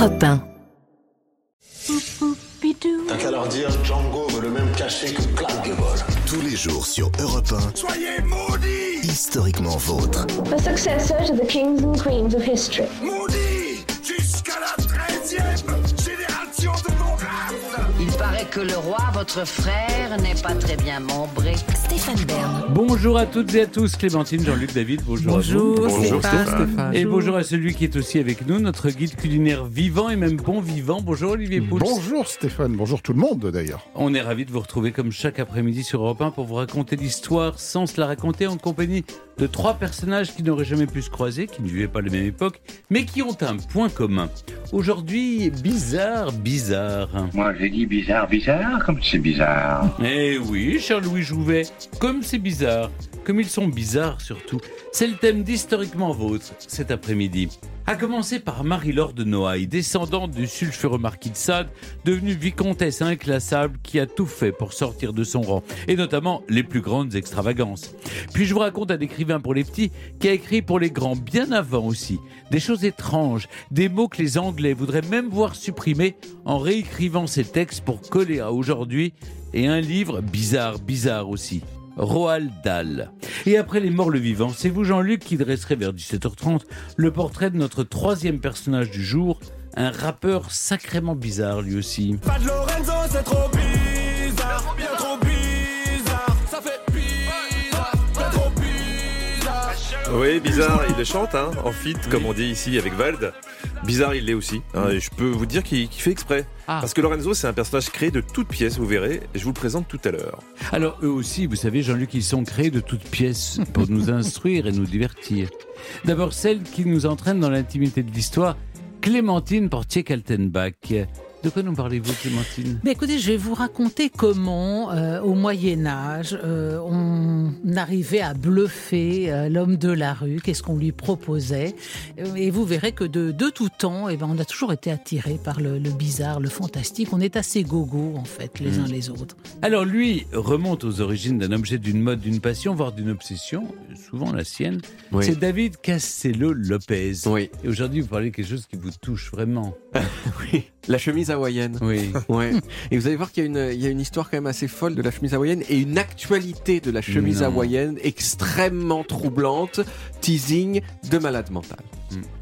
Europe 1. T'as qu'à leur dire Django veut le même cachet que Clark Gable. Tous les jours sur Europe 1. Soyez maudits Historiquement vôtre. a successor to the kings and queens of history. Maudits que le roi, votre frère, n'est pas très bien membré. Stéphane Bern. Bonjour à toutes et à tous, Clémentine, Jean-Luc, David, bonjour, à vous. Bonjour Stéphane. Et bonjour à celui qui est aussi avec nous, notre guide culinaire vivant et même bon vivant. Bonjour Olivier Pouls. Bonjour Stéphane, bonjour tout le monde d'ailleurs. On est ravis de vous retrouver comme chaque après-midi sur Europe 1 pour vous raconter l'histoire sans se la raconter en compagnie de trois personnages qui n'auraient jamais pu se croiser, qui ne vivaient pas la même époque, mais qui ont un point commun. Aujourd'hui, bizarre, bizarre. Moi, j'ai dit bizarre, bizarre, comme c'est bizarre. Eh oui, cher Louis Jouvet, comme c'est bizarre, comme ils sont bizarres surtout. C'est le thème d'Historiquement Vôtre cet après-midi. A commencer par Marie-Laure de Noailles, descendante du sulfureux marquis de Sade, devenue vicomtesse inclassable qui a tout fait pour sortir de son rang, et notamment les plus grandes extravagances. Puis je vous raconte un écrivain pour les petits qui a écrit pour les grands bien avant aussi. Des choses étranges, des mots que les Anglais voudraient même voir supprimés en réécrivant ces textes pour coller à aujourd'hui, et un livre bizarre, bizarre aussi. Roald Dahl. Et après les morts le vivant, c'est vous Jean-Luc qui dresserez vers 17h30 le portrait de notre troisième personnage du jour, un rappeur sacrément bizarre lui aussi. Pas de Lorenzo, c'est trop bizarre Oui, bizarre, il le chante, hein, en fit, comme on dit ici avec Vald. Bizarre, il l'est aussi. hein, et je peux vous dire qu'il fait exprès. Ah. Parce que Lorenzo, c'est un personnage créé de toutes pièces, vous verrez, et je vous le présente tout à l'heure. Alors eux aussi, vous savez Jean-Luc, ils sont créés de toutes pièces pour nous instruire et nous divertir. D'abord celle qui nous entraîne dans l'intimité de l'histoire, Clémentine Portier-Kaltenbach. De quoi nous parlez-vous Clémentine? Mais écoutez, je vais vous raconter comment, euh, au Moyen Âge, euh, on arrivait à bluffer euh, l'homme de la rue, qu'est-ce qu'on lui proposait. Et vous verrez que de, de tout temps, eh ben, on a toujours été attiré par le, le bizarre, le fantastique. On est assez gogo, en fait, les uns les autres. Alors lui remonte aux origines d'un objet, d'une mode, d'une passion, voire d'une obsession, souvent la sienne. Oui. C'est David Castello Lopez. Oui. Et aujourd'hui, vous parlez de quelque chose qui vous touche vraiment. Oui, la chemise hawaïenne. Oui. Ouais. Et vous allez voir qu'il y, a une- il y a une histoire quand même assez folle de la chemise hawaïenne et une actualité de la chemise Non. hawaïenne extrêmement troublante, teasing de malade mental.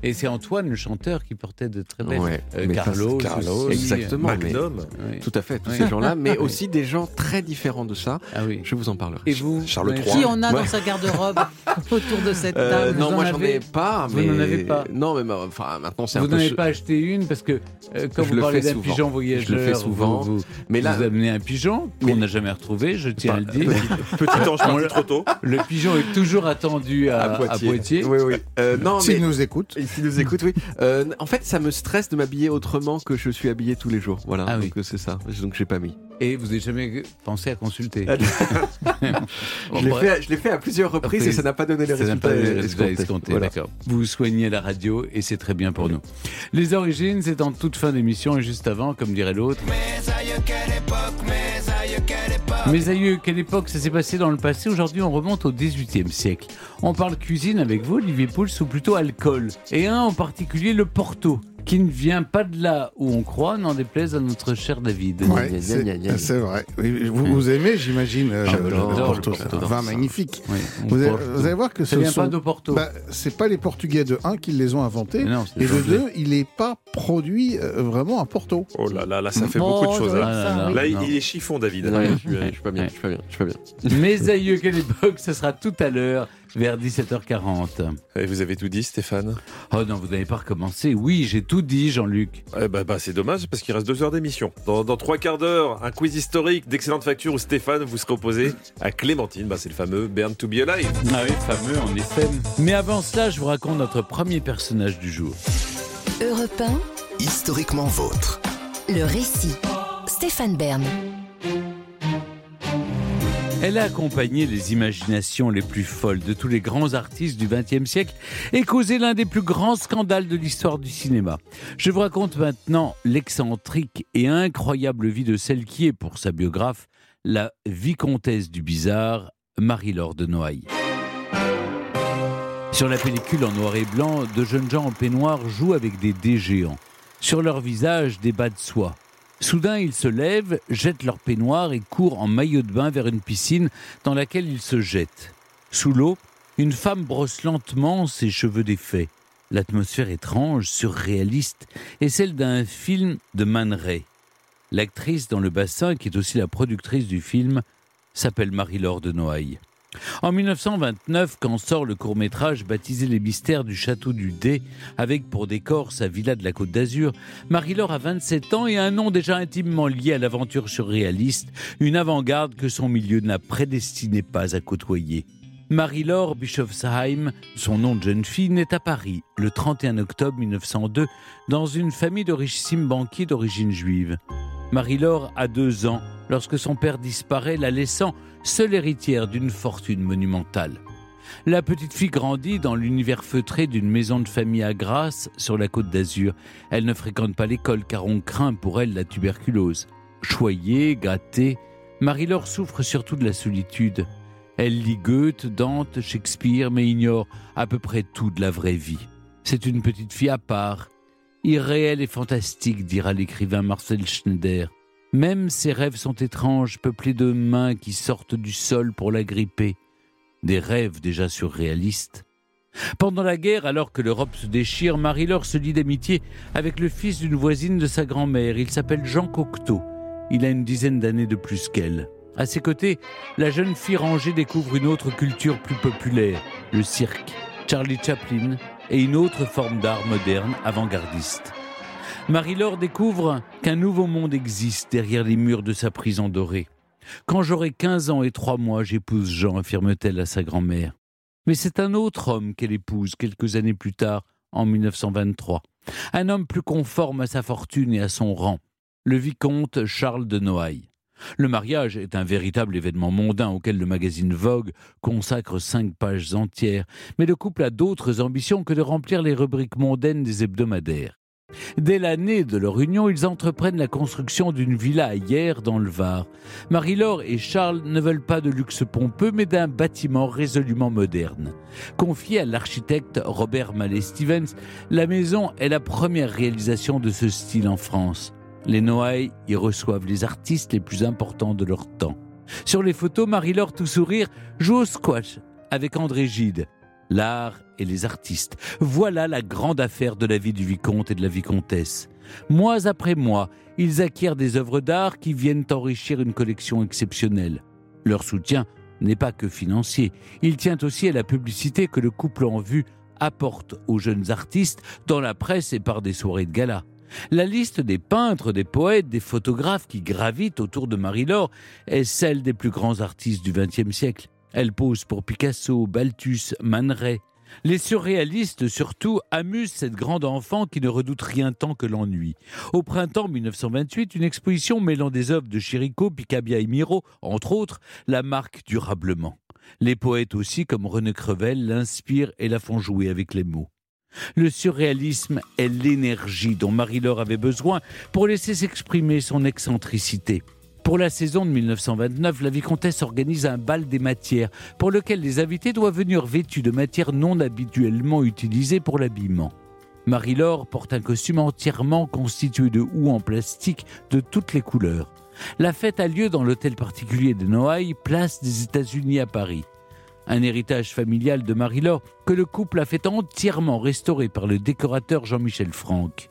Et c'est Antoine, le chanteur, qui portait de très belles. Ouais. Euh, Carlos, euh, Exactement. mais- Magnum. Oui. Tout à fait, tous Oui. ces gens-là, mais aussi des gens très différents de ça. Ah oui. Je vous en parlerai. Et vous Charles vous III. avez- Qui en a Ouais. dans sa garde-robe autour de cette Euh, table? non, vous moi en j'en ai pas. Vous mais... n'en avez pas? Non, mais ma- enfin, maintenant c'est un Vous peu. n'en avez pas acheté une parce que euh, quand Je vous le parlez d'un pigeon voyageur, Je le fais souvent. vous, vous, Mais là, vous amenez un pigeon qu'on n'a jamais retrouvé, je tiens à le dire. Petit ange trop tôt. Le pigeon est toujours attendu à, Poitiers. Oui, oui. Euh, non, mais. nous écoutent. Et S'ils nous écoutent, oui. Euh, en fait, ça me stresse de m'habiller autrement que je suis habillé tous les jours. Voilà. Ah oui. donc euh, c'est ça. Donc j'ai pas mis. Et vous n'avez jamais pensé à consulter. Ah, Bon, je l'ai fait, je l'ai fait à plusieurs reprises et ça n'a pas donné les résultats escomptés. escomptés, Voilà. d'accord. Vous soignez la radio et c'est très bien pour nous. Les origines, c'est en toute fin d'émission et juste avant, comme dirait l'autre. Aïeux, quelle époque aïeux, quelle époque Mes aïeux, quelle époque ça s'est passé dans le passé Aujourd'hui, on remonte au XVIIIe siècle. On parle cuisine avec vous, Olivier Pouls, ou plutôt alcool? Et un en particulier, le Porto, qui ne vient pas de là où on croit, n'en déplaise à notre cher David. Ouais, c'est vrai. Oui, Vous, vous aimez, j'imagine, euh, le Porto. Vin magnifique. Oui, Vous allez, porte- vous allez voir que Ça ce vient sont... pas de Porto. Bah, c'est pas les Portugais de 1 qui les ont inventés. Non, Et de anglais. 2, il n'est pas produit euh, vraiment à Porto. Oh là là, là, ça fait Oh, beaucoup de choses. ça hein. Ah, là, il, est chiffon, David. Ouais, je, suis, je suis pas bien, je suis pas bien, je suis pas bien. Mes aïeux, quelle époque Ce sera tout à l'heure, vers 17h40. Et vous avez tout dit, Stéphane? Oh non, vous n'avez pas recommencé. Oui, j'ai tout dit, Jean-Luc. Eh bah, bah, c'est dommage parce qu'il reste deux heures d'émission. Dans, dans trois quarts d'heure, un quiz historique d'excellente facture où Stéphane vous sera opposé à Clémentine. Bah, c'est le fameux Burn to be alive. Ah oui, fameux, en effet. Mais avant cela, je vous raconte notre premier personnage du jour. Europe Historiquement vôtre. 1, le récit. Stéphane Bern. Elle a accompagné les imaginations les plus folles de tous les grands artistes du XXe siècle et causé l'un des plus grands scandales de l'histoire du cinéma. Je vous raconte maintenant l'excentrique et incroyable vie de celle qui est, pour sa biographe, la vicomtesse du bizarre, Marie-Laure de Noailles. Sur la pellicule en noir et blanc, de jeunes gens en peignoir jouent avec des dés géants. Sur leur visage, des bas de soie. Soudain, ils se lèvent, jettent leur peignoir et courent en maillot de bain vers une piscine dans laquelle ils se jettent. Sous l'eau, une femme brosse lentement ses cheveux défaits. L'atmosphère étrange, surréaliste, est celle d'un film de Man Ray. L'actrice dans le bassin, qui est aussi la productrice du film, s'appelle Marie-Laure de Noailles. En 1929, quand sort le court-métrage baptisé Les mystères du château du Dé, avec pour décor sa villa de la Côte d'Azur, Marie-Laure a 27 ans et un nom déjà intimement lié à l'aventure surréaliste, une avant-garde que son milieu n'a prédestiné pas à côtoyer. Marie-Laure Bischofsheim, son nom de jeune fille, naît à Paris le 31 octobre 1902 dans une famille de richissimes banquiers d'origine juive. Marie-Laure a deux ans lorsque son père disparaît, la laissant seule héritière d'une fortune monumentale. La petite fille grandit dans l'univers feutré d'une maison de famille à Grasse, sur la côte d'Azur. Elle ne fréquente pas l'école car on craint pour elle la tuberculose. Choyée, gâtée, Marie-Laure souffre surtout de la solitude. Elle lit Goethe, Dante, Shakespeare, mais ignore à peu près tout de la vraie vie. C'est une petite fille à part, irréelle et fantastique, dira l'écrivain Marcel Schneider. Même ses rêves sont étranges, peuplés de mains qui sortent du sol pour la gripper. Des rêves déjà surréalistes. Pendant la guerre, alors que l'Europe se déchire, Marie-Laure se lie d'amitié avec le fils d'une voisine de sa grand-mère. Il s'appelle Jean Cocteau. Il a une dizaine d'années de plus qu'elle. À ses côtés, la jeune fille rangée découvre une autre culture plus populaire, le cirque, Charlie Chaplin et une autre forme d'art moderne avant-gardiste. Marie-Laure découvre qu'un nouveau monde existe derrière les murs de sa prison dorée. Quand j'aurai 15 ans et 3 mois, j'épouse Jean, affirme-t-elle à sa grand-mère. Mais c'est un autre homme qu'elle épouse quelques années plus tard, en 1923. Un homme plus conforme à sa fortune et à son rang, le vicomte Charles de Noailles. Le mariage est un véritable événement mondain auquel le magazine Vogue consacre cinq pages entières, mais le couple a d'autres ambitions que de remplir les rubriques mondaines des hebdomadaires. Dès l'année de leur union, ils entreprennent la construction d'une villa à Hier dans le Var. Marie-Laure et Charles ne veulent pas de luxe pompeux, mais d'un bâtiment résolument moderne. Confiée à l'architecte Robert Mallet Stevens, la maison est la première réalisation de ce style en France. Les Noailles y reçoivent les artistes les plus importants de leur temps. Sur les photos, Marie-Laure, tout sourire, joue au squash avec André Gide. L'art et les artistes. Voilà la grande affaire de la vie du vicomte et de la vicomtesse. Mois après mois, ils acquièrent des œuvres d'art qui viennent enrichir une collection exceptionnelle. Leur soutien n'est pas que financier, il tient aussi à la publicité que le couple en vue apporte aux jeunes artistes dans la presse et par des soirées de gala. La liste des peintres, des poètes, des photographes qui gravitent autour de Marie-Laure est celle des plus grands artistes du XXe siècle. Elle pose pour Picasso, Balthus, Man. Les surréalistes, surtout, amusent cette grande enfant qui ne redoute rien tant que l'ennui. Au printemps 1928, une exposition mêlant des œuvres de Chirico, Picabia et Miro, entre autres, la marque durablement. Les poètes aussi, comme René Crevel, l'inspirent et la font jouer avec les mots. Le surréalisme est l'énergie dont Marie-Laure avait besoin pour laisser s'exprimer son excentricité. Pour la saison de 1929, la vicomtesse organise un bal des matières pour lequel les invités doivent venir vêtus de matières non habituellement utilisées pour l'habillement. Marie-Laure porte un costume entièrement constitué de houx en plastique de toutes les couleurs. La fête a lieu dans l'hôtel particulier de Noailles, place des États-Unis à Paris. Un héritage familial de Marie-Laure que le couple a fait entièrement restaurer par le décorateur Jean-Michel Franck.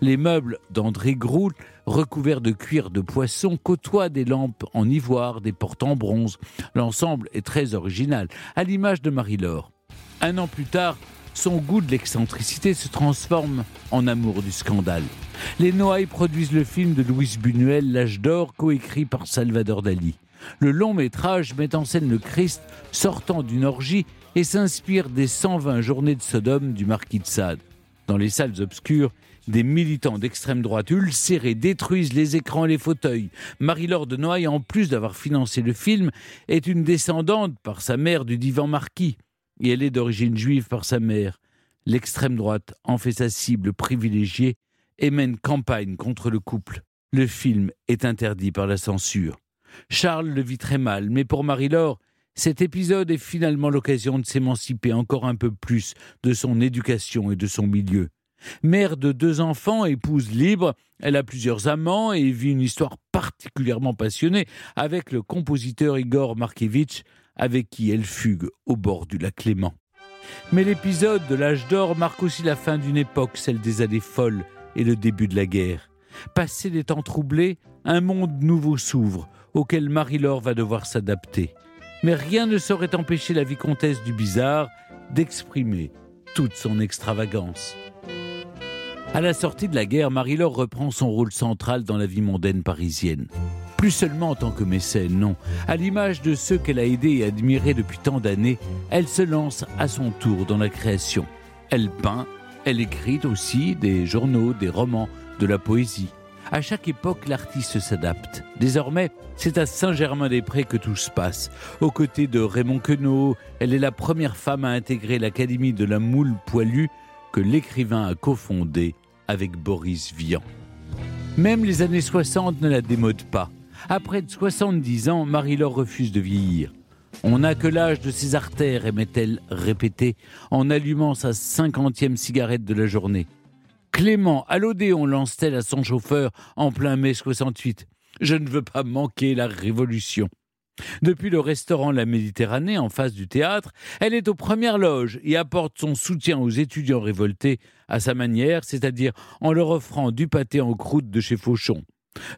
Les meubles d'André Groult, recouverts de cuir de poisson, côtoient des lampes en ivoire, des portes en bronze. L'ensemble est très original, à l'image de Marie-Laure. Un an plus tard, son goût de l'excentricité se transforme en amour du scandale. Les Noailles produisent le film de Louise Buñuel, L'âge d'or, coécrit par Salvador Dali. Le long métrage met en scène le Christ sortant d'une orgie et s'inspire des 120 journées de Sodome du marquis de Sade. Dans les salles obscures, des militants d'extrême droite ulcérés détruisent les écrans et les fauteuils. Marie-Laure de Noailles, en plus d'avoir financé le film, est une descendante par sa mère du divan marquis. Et elle est d'origine juive par sa mère. L'extrême droite en fait sa cible privilégiée et mène campagne contre le couple. Le film est interdit par la censure. Charles le vit très mal, mais pour Marie-Laure, cet épisode est finalement l'occasion de s'émanciper encore un peu plus de son éducation et de son milieu. Mère de deux enfants, épouse libre, elle a plusieurs amants et vit une histoire particulièrement passionnée avec le compositeur Igor Markevitch, avec qui elle fugue au bord du lac Léman. Mais l'épisode de l'âge d'or marque aussi la fin d'une époque, celle des années folles et le début de la guerre. Passé les temps troublés, un monde nouveau s'ouvre, auquel Marie-Laure va devoir s'adapter. Mais rien ne saurait empêcher la vicomtesse du Bizarre d'exprimer toute son extravagance. À la sortie de la guerre, Marie-Laure reprend son rôle central dans la vie mondaine parisienne. Plus seulement en tant que mécène, non. À l'image de ceux qu'elle a aidés et admirés depuis tant d'années, elle se lance à son tour dans la création. Elle peint, elle écrit aussi des journaux, des romans, de la poésie. À chaque époque, l'artiste s'adapte. Désormais, c'est à Saint-Germain-des-Prés que tout se passe. Aux côtés de Raymond Queneau, elle est la première femme à intégrer l'Académie de la moule poilue que l'écrivain a cofondée avec Boris Vian. Même les années 60 ne la démodent pas. Après de 70 ans, Marie-Laure refuse de vieillir. On n'a que l'âge de ses artères, aimait-elle répéter en allumant sa cinquantième cigarette de la journée. Clément, à lance-t-elle à son chauffeur en plein mai 68. Je ne veux pas manquer la révolution. Depuis le restaurant La Méditerranée, en face du théâtre, elle est aux premières loges et apporte son soutien aux étudiants révoltés à sa manière, c'est-à-dire en leur offrant du pâté en croûte de chez Fauchon.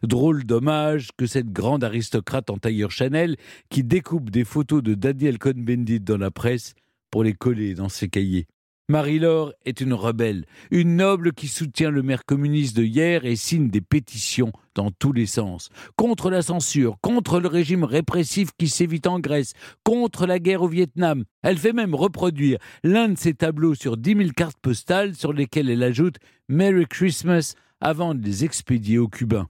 Drôle dommage que cette grande aristocrate en tailleur Chanel, qui découpe des photos de Daniel Cohn-Bendit dans la presse pour les coller dans ses cahiers. Marie-Laure est une rebelle, une noble qui soutient le maire communiste de hier et signe des pétitions dans tous les sens. Contre la censure, contre le régime répressif qui sévit en Grèce, contre la guerre au Vietnam. Elle fait même reproduire l'un de ses tableaux sur 10 000 cartes postales sur lesquelles elle ajoute Merry Christmas avant de les expédier aux Cubains.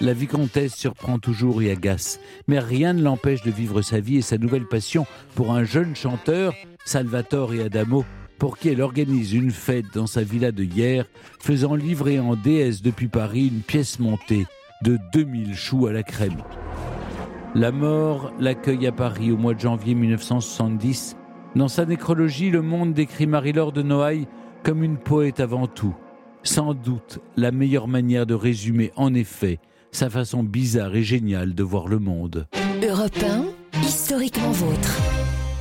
La vicomtesse surprend toujours et agace, mais rien ne l'empêche de vivre sa vie et sa nouvelle passion pour un jeune chanteur, Salvatore Adamo, pour qui elle organise une fête dans sa villa de hier, faisant livrer en déesse depuis Paris une pièce montée de 2000 choux à la crème. La mort l'accueille à Paris au mois de janvier 1970. Dans sa nécrologie, Le Monde décrit Marie-Laure de Noailles comme une poète avant tout. Sans doute la meilleure manière de résumer en effet sa façon bizarre et géniale de voir le monde. Europe 1, historiquement vôtre.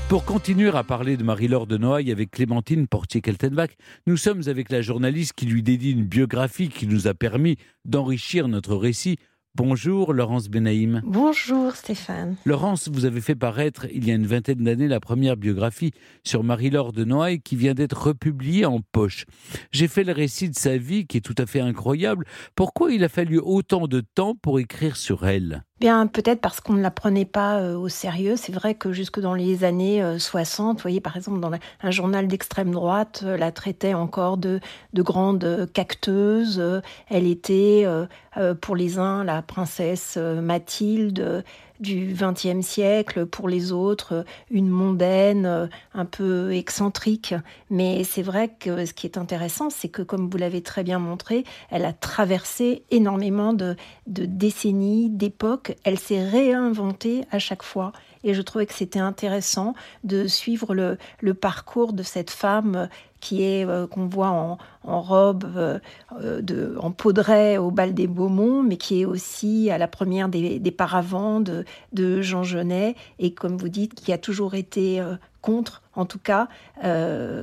Pour continuer à parler de Marie-Laure de Noailles avec Clémentine Portier-Keltenbach, nous sommes avec la journaliste qui lui dédie une biographie qui nous a permis d'enrichir notre récit. Bonjour Laurence Benaïm. Bonjour Stéphane. Laurence, vous avez fait paraître il y a une vingtaine d'années la première biographie sur Marie-Laure de Noailles qui vient d'être republiée en poche. J'ai fait le récit de sa vie qui est tout à fait incroyable. Pourquoi il a fallu autant de temps pour écrire sur elle? Bien, peut-être parce qu'on ne la prenait pas euh, au sérieux. C'est vrai que jusque dans les années 60, vous voyez, par exemple, dans un journal d'extrême droite, euh, la traitait encore de, de grande cacteuse. Euh, Elle était, euh, euh, pour les uns, la princesse euh, Mathilde euh, du XXe siècle, pour les autres, une mondaine un peu excentrique. Mais c'est vrai que ce qui est intéressant, c'est que, comme vous l'avez très bien montré, elle a traversé énormément de, de décennies, d'époques. Elle s'est réinventée à chaque fois. Et je trouvais que c'était intéressant de suivre le, le parcours de cette femme qui est euh, qu'on voit en, robe euh, euh, de en poudret au bal des Beaumont, mais qui est aussi à la première des, des paravents de, de Jean Genet et comme vous dites, qui a toujours été contre. En tout cas,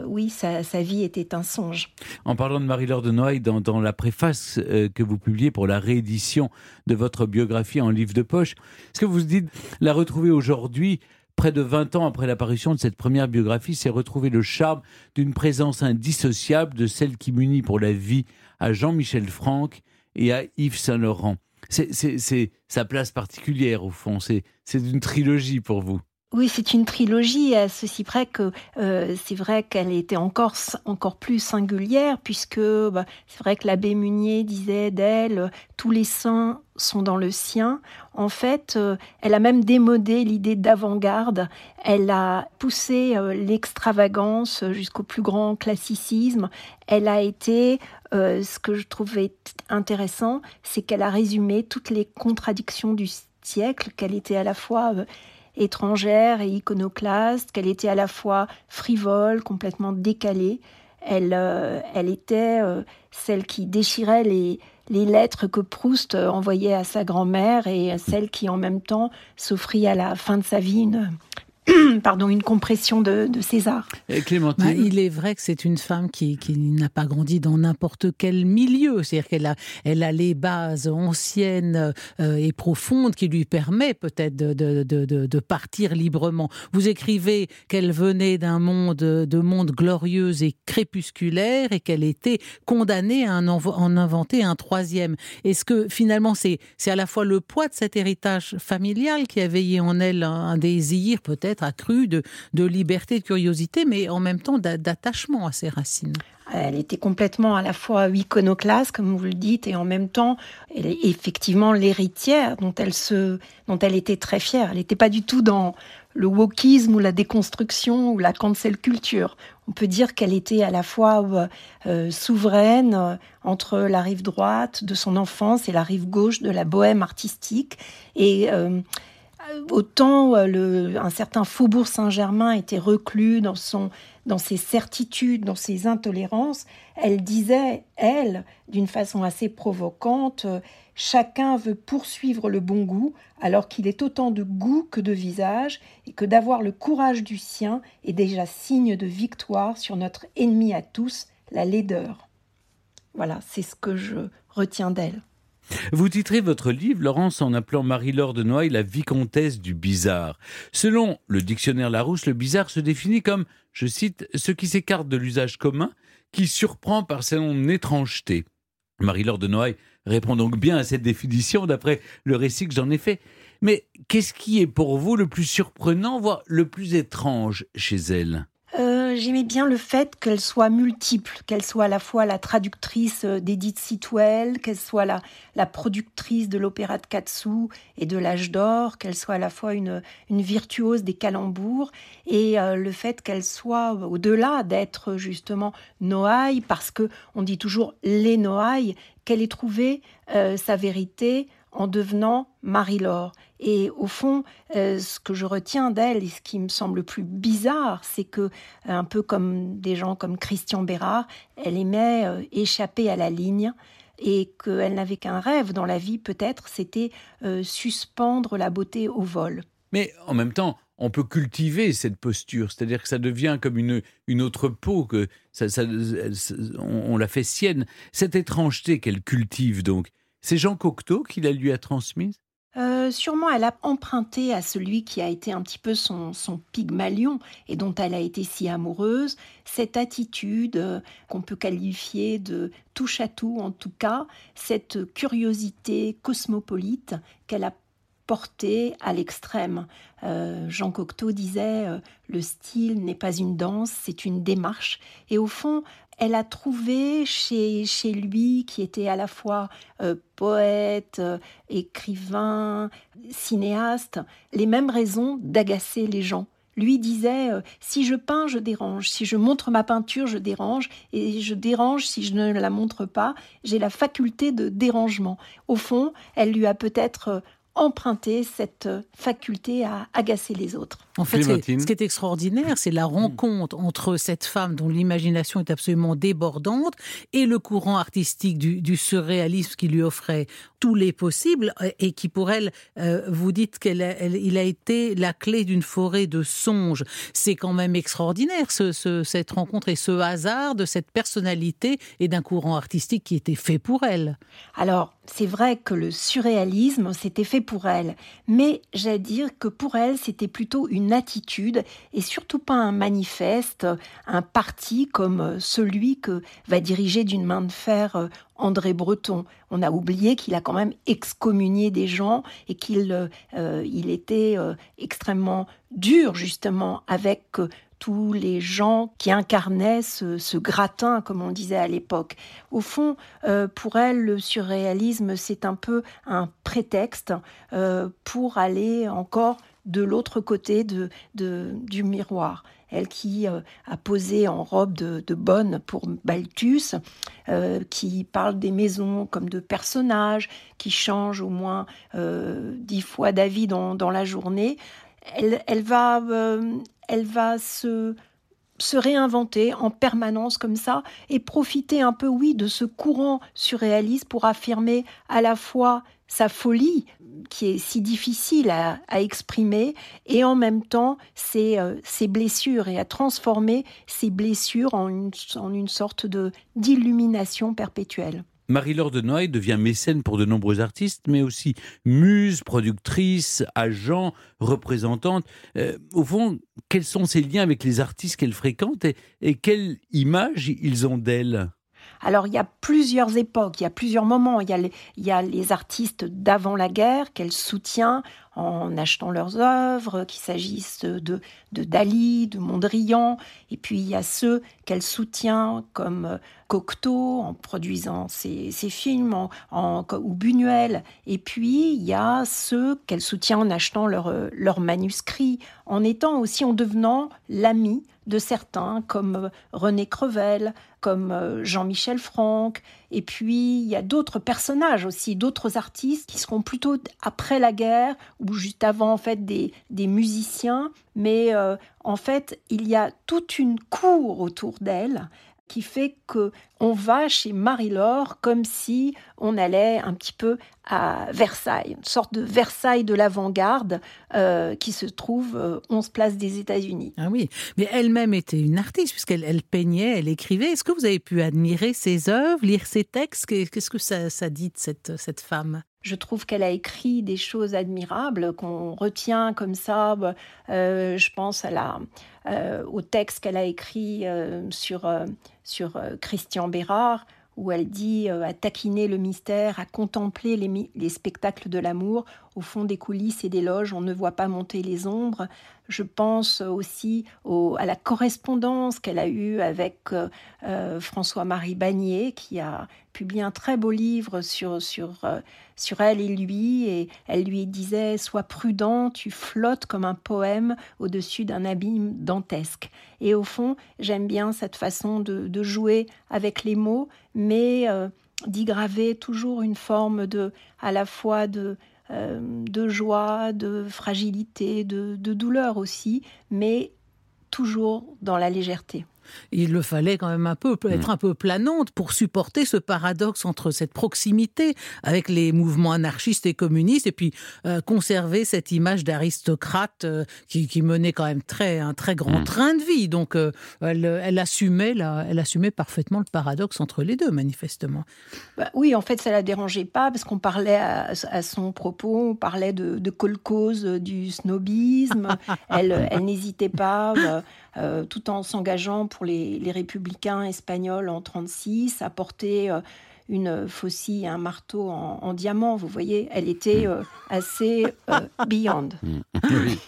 oui, sa, sa vie était un songe. En parlant de Marie-Laure de Noailles, dans, dans la préface que vous publiez pour la réédition de votre biographie en livre de poche, est-ce que vous dites la retrouver aujourd'hui Près de 20 ans après l'apparition de cette première biographie, c'est retrouver le charme d'une présence indissociable de celle qui m'unit pour la vie à Jean-Michel Franck et à Yves Saint-Laurent. C'est- sa place particulière au fond, c'est une trilogie pour vous. Oui, c'est une trilogie à ceci près que euh, c'est vrai qu'elle était encore encore plus singulière puisque bah, c'est vrai que l'abbé Munier disait d'elle tous les saints sont dans le sien. En fait, euh, elle a même démodé l'idée d'avant-garde. Elle a poussé euh, l'extravagance jusqu'au plus grand classicisme. Elle a été, ce que je trouvais intéressant, c'est qu'elle a résumé toutes les contradictions du siècle, qu'elle était à la fois étrangère et iconoclaste, qu'elle était à la fois frivole, complètement décalée. Elle, euh, elle était euh, celle qui déchirait les, les lettres que Proust euh, envoyait à sa grand-mère et celle qui en même temps s'offrit à la fin de sa vie une, pardon, une compression de, de César. Et Clémentine Bah, il est vrai que c'est une femme qui, qui n'a pas grandi dans n'importe quel milieu. C'est-à-dire qu'elle a, elle a les bases anciennes euh, et profondes qui lui permettent peut-être de, de, de, de- de partir librement. Vous écrivez qu'elle venait d'un monde, de monde glorieux et crépusculaire et qu'elle était condamnée à en, en inventer un troisième. Est-ce que finalement c'est, c'est à la fois le poids de cet héritage familial qui a veillé en elle un, un désir peut-être accru de, de liberté, de curiosité, mais en même temps d'a- d'attachement à ses racines Elle était complètement à la fois iconoclaste, comme vous le dites, et en même temps, elle est effectivement l'héritière dont elle se, dont elle était très fière. Elle n'était pas du tout dans le wokisme ou la déconstruction ou la cancel culture. On peut dire qu'elle était à la fois euh, euh, souveraine euh, entre la rive droite de son enfance et la rive gauche de la bohème artistique. Et autant euh, un certain faubourg Saint-Germain était reclus dans, son, dans ses certitudes, dans ses intolérances, elle disait, elle, d'une façon assez provocante, euh, chacun veut poursuivre le bon goût alors qu'il est autant de goût que de visage et que d'avoir le courage du sien est déjà signe de victoire sur notre ennemi à tous, la laideur. Voilà, c'est ce que je retiens d'elle. Vous titrez votre livre, Laurence, en appelant Marie-Laure de Noailles la vicomtesse du bizarre. Selon le dictionnaire Larousse, le bizarre se définit comme, je cite, ce qui s'écarte de l'usage commun, qui surprend par son étrangeté. Marie-Laure de Noailles répond donc bien à cette définition d'après le récit que j'en ai fait. Mais qu'est-ce qui est pour vous le plus surprenant, voire le plus étrange chez elle? J'aimais bien le fait qu'elle soit multiple, qu'elle soit à la fois la traductrice euh, d'Edith Sitwell, qu'elle soit la, productrice de l'opéra de Katsu et de l'âge d'or, qu'elle soit à la fois une, virtuose des calembours, et euh, le fait qu'elle soit au-delà d'être justement Noailles, parce que on dit toujours les Noailles, qu'elle ait trouvé euh, sa vérité en devenant Marie-Laure. Et au fond, euh, ce que je retiens d'elle et ce qui me semble le plus bizarre, c'est que, un peu comme des gens comme Christian Bérard, elle aimait euh, échapper à la ligne et qu'elle n'avait qu'un rêve dans la vie, peut-être, c'était euh, suspendre la beauté au vol. Mais en même temps, on peut cultiver cette posture, c'est-à-dire que ça devient comme une, une autre peau, que ça, on la fait sienne. Cette étrangeté qu'elle cultive donc, c'est Jean Cocteau qui la lui a transmise? Euh, sûrement, elle a emprunté à celui qui a été un petit peu son, son Pygmalion et dont elle a été si amoureuse, cette attitude euh, qu'on peut qualifier de touche à tout en tout cas, cette curiosité cosmopolite qu'elle a portée à l'extrême. Euh, Jean Cocteau disait le style n'est pas une danse, c'est une démarche. Et au fond, elle a trouvé chez, lui, qui était à la fois euh, poète, euh, écrivain, cinéaste, les mêmes raisons d'agacer les gens. Lui disait euh, si je peins, je dérange, si je montre ma peinture, je dérange, et je dérange si je ne la montre pas. J'ai la faculté de dérangement. Au fond, elle lui a peut-être emprunté cette euh, faculté à agacer les autres. En fait, ce qui est- extraordinaire, c'est la rencontre entre cette femme dont l'imagination est absolument débordante et le courant artistique du, du surréalisme qui lui offrait tous les possibles et qui, pour elle, euh, vous dites qu'il a, elle- il a été la clé d'une forêt de songes. C'est quand même extraordinaire, ce- ce- cette rencontre et ce hasard de cette personnalité et d'un courant artistique qui était fait pour elle. Alors, c'est vrai que le surréalisme, c'était fait pour elle, mais j'allais dire que pour elle, c'était plutôt une attitude et surtout pas un manifeste, un parti comme euh, celui que va diriger d'une main de fer euh, André Breton. On a oublié qu'il a quand même excommunié des gens et qu'il euh, il était extrêmement dur justement avec tous les gens qui incarnaient ce, gratin, comme on disait à l'époque. Au fond, euh, pour elle, le surréalisme, c'est un peu un prétexte euh, pour aller encore de l'autre côté du miroir. Elle qui euh, a posé en robe de, bonne pour Balthus, qui parle des maisons comme de personnages, qui change au moins dix fois d'avis dans la journée. Elle, va, euh, elle va se se réinventer en permanence comme ça et profiter un peu, oui, de ce courant surréaliste pour affirmer à la fois sa folie, qui est si difficile à, exprimer, et en même temps ses, euh, ses, blessures, et à transformer ses blessures en une, en une sorte de d'illumination perpétuelle. Marie-Laure de Noailles devient mécène pour de nombreux artistes, mais aussi muse, productrice, agent, représentante. Euh, au fond, quels sont ses liens avec les artistes qu'elle fréquente et, quelle image ils ont d'elle? Alors il y a plusieurs époques, il y a plusieurs moments. Il y a les artistes d'avant la guerre qu'elle soutient en achetant leurs œuvres, qu'il s'agisse de, de Dali, de Mondrian, et puis il y a ceux qu'elle soutient comme euh, Cocteau en produisant ses, ses films, en, ou Buñuel, et puis il y a ceux qu'elle soutient en achetant leurs leur manuscrits, en étant aussi en devenant l'ami de certains comme euh, René Crevel, comme euh, Jean-Michel Franck, et puis il y a d'autres personnages aussi, d'autres artistes qui seront plutôt après la guerre ou juste avant en fait des, des musiciens, mais euh, en fait il y a toute une cour autour d'elle qui fait que on va chez Marie-Laure comme si on allait un petit peu à Versailles, une sorte de Versailles de l'avant-garde euh, qui se trouve euh, 11 places des États-Unis. Ah oui, mais elle-même était une artiste puisqu'elle elle peignait, elle écrivait. Est-ce que vous avez pu admirer ses œuvres, lire ses textes? Qu'est-ce que ça, ça dit de cette, cette femme? Je trouve qu'elle a écrit des choses admirables qu'on retient comme ça. Euh, je pense à la, euh, au texte qu'elle a écrit euh, sur, sur Christian Bérard, où elle dit à taquiner le mystère, à contempler les, les spectacles de l'amour. Au fond des coulisses et des loges, on ne voit pas monter les ombres. Je pense aussi au, à la correspondance qu'elle a eue avec euh, François-Marie Bagnier, qui a publié un très beau livre sur, sur, euh, sur elle et lui. Et elle lui disait Sois prudent, tu flottes comme un poème au-dessus d'un abîme dantesque. Et au fond, j'aime bien cette façon de, jouer avec les mots, mais euh, d'y graver toujours une forme de, à la fois de euh, de joie, de fragilité, de, de douleur aussi, mais toujours dans la légèreté. Il le fallait quand même un peu être un peu planante pour supporter ce paradoxe entre cette proximité avec les mouvements anarchistes et communistes et puis euh, conserver cette image d'aristocrate euh, qui, qui, menait quand même très un très grand mmh. train de vie. Donc euh, elle, elle, assumait la, elle assumait parfaitement le paradoxe entre les deux manifestement. Bah, oui, en fait, ça la dérangeait pas parce qu'on parlait à, à, son propos, on parlait de, de colcose du snobisme. elle, elle n'hésitait pas. Euh, tout en s'engageant pour les, les, républicains espagnols en 36, à porter euh, une faucille, un marteau en, en, diamant. Vous voyez, elle était euh, assez euh, beyond. Oui.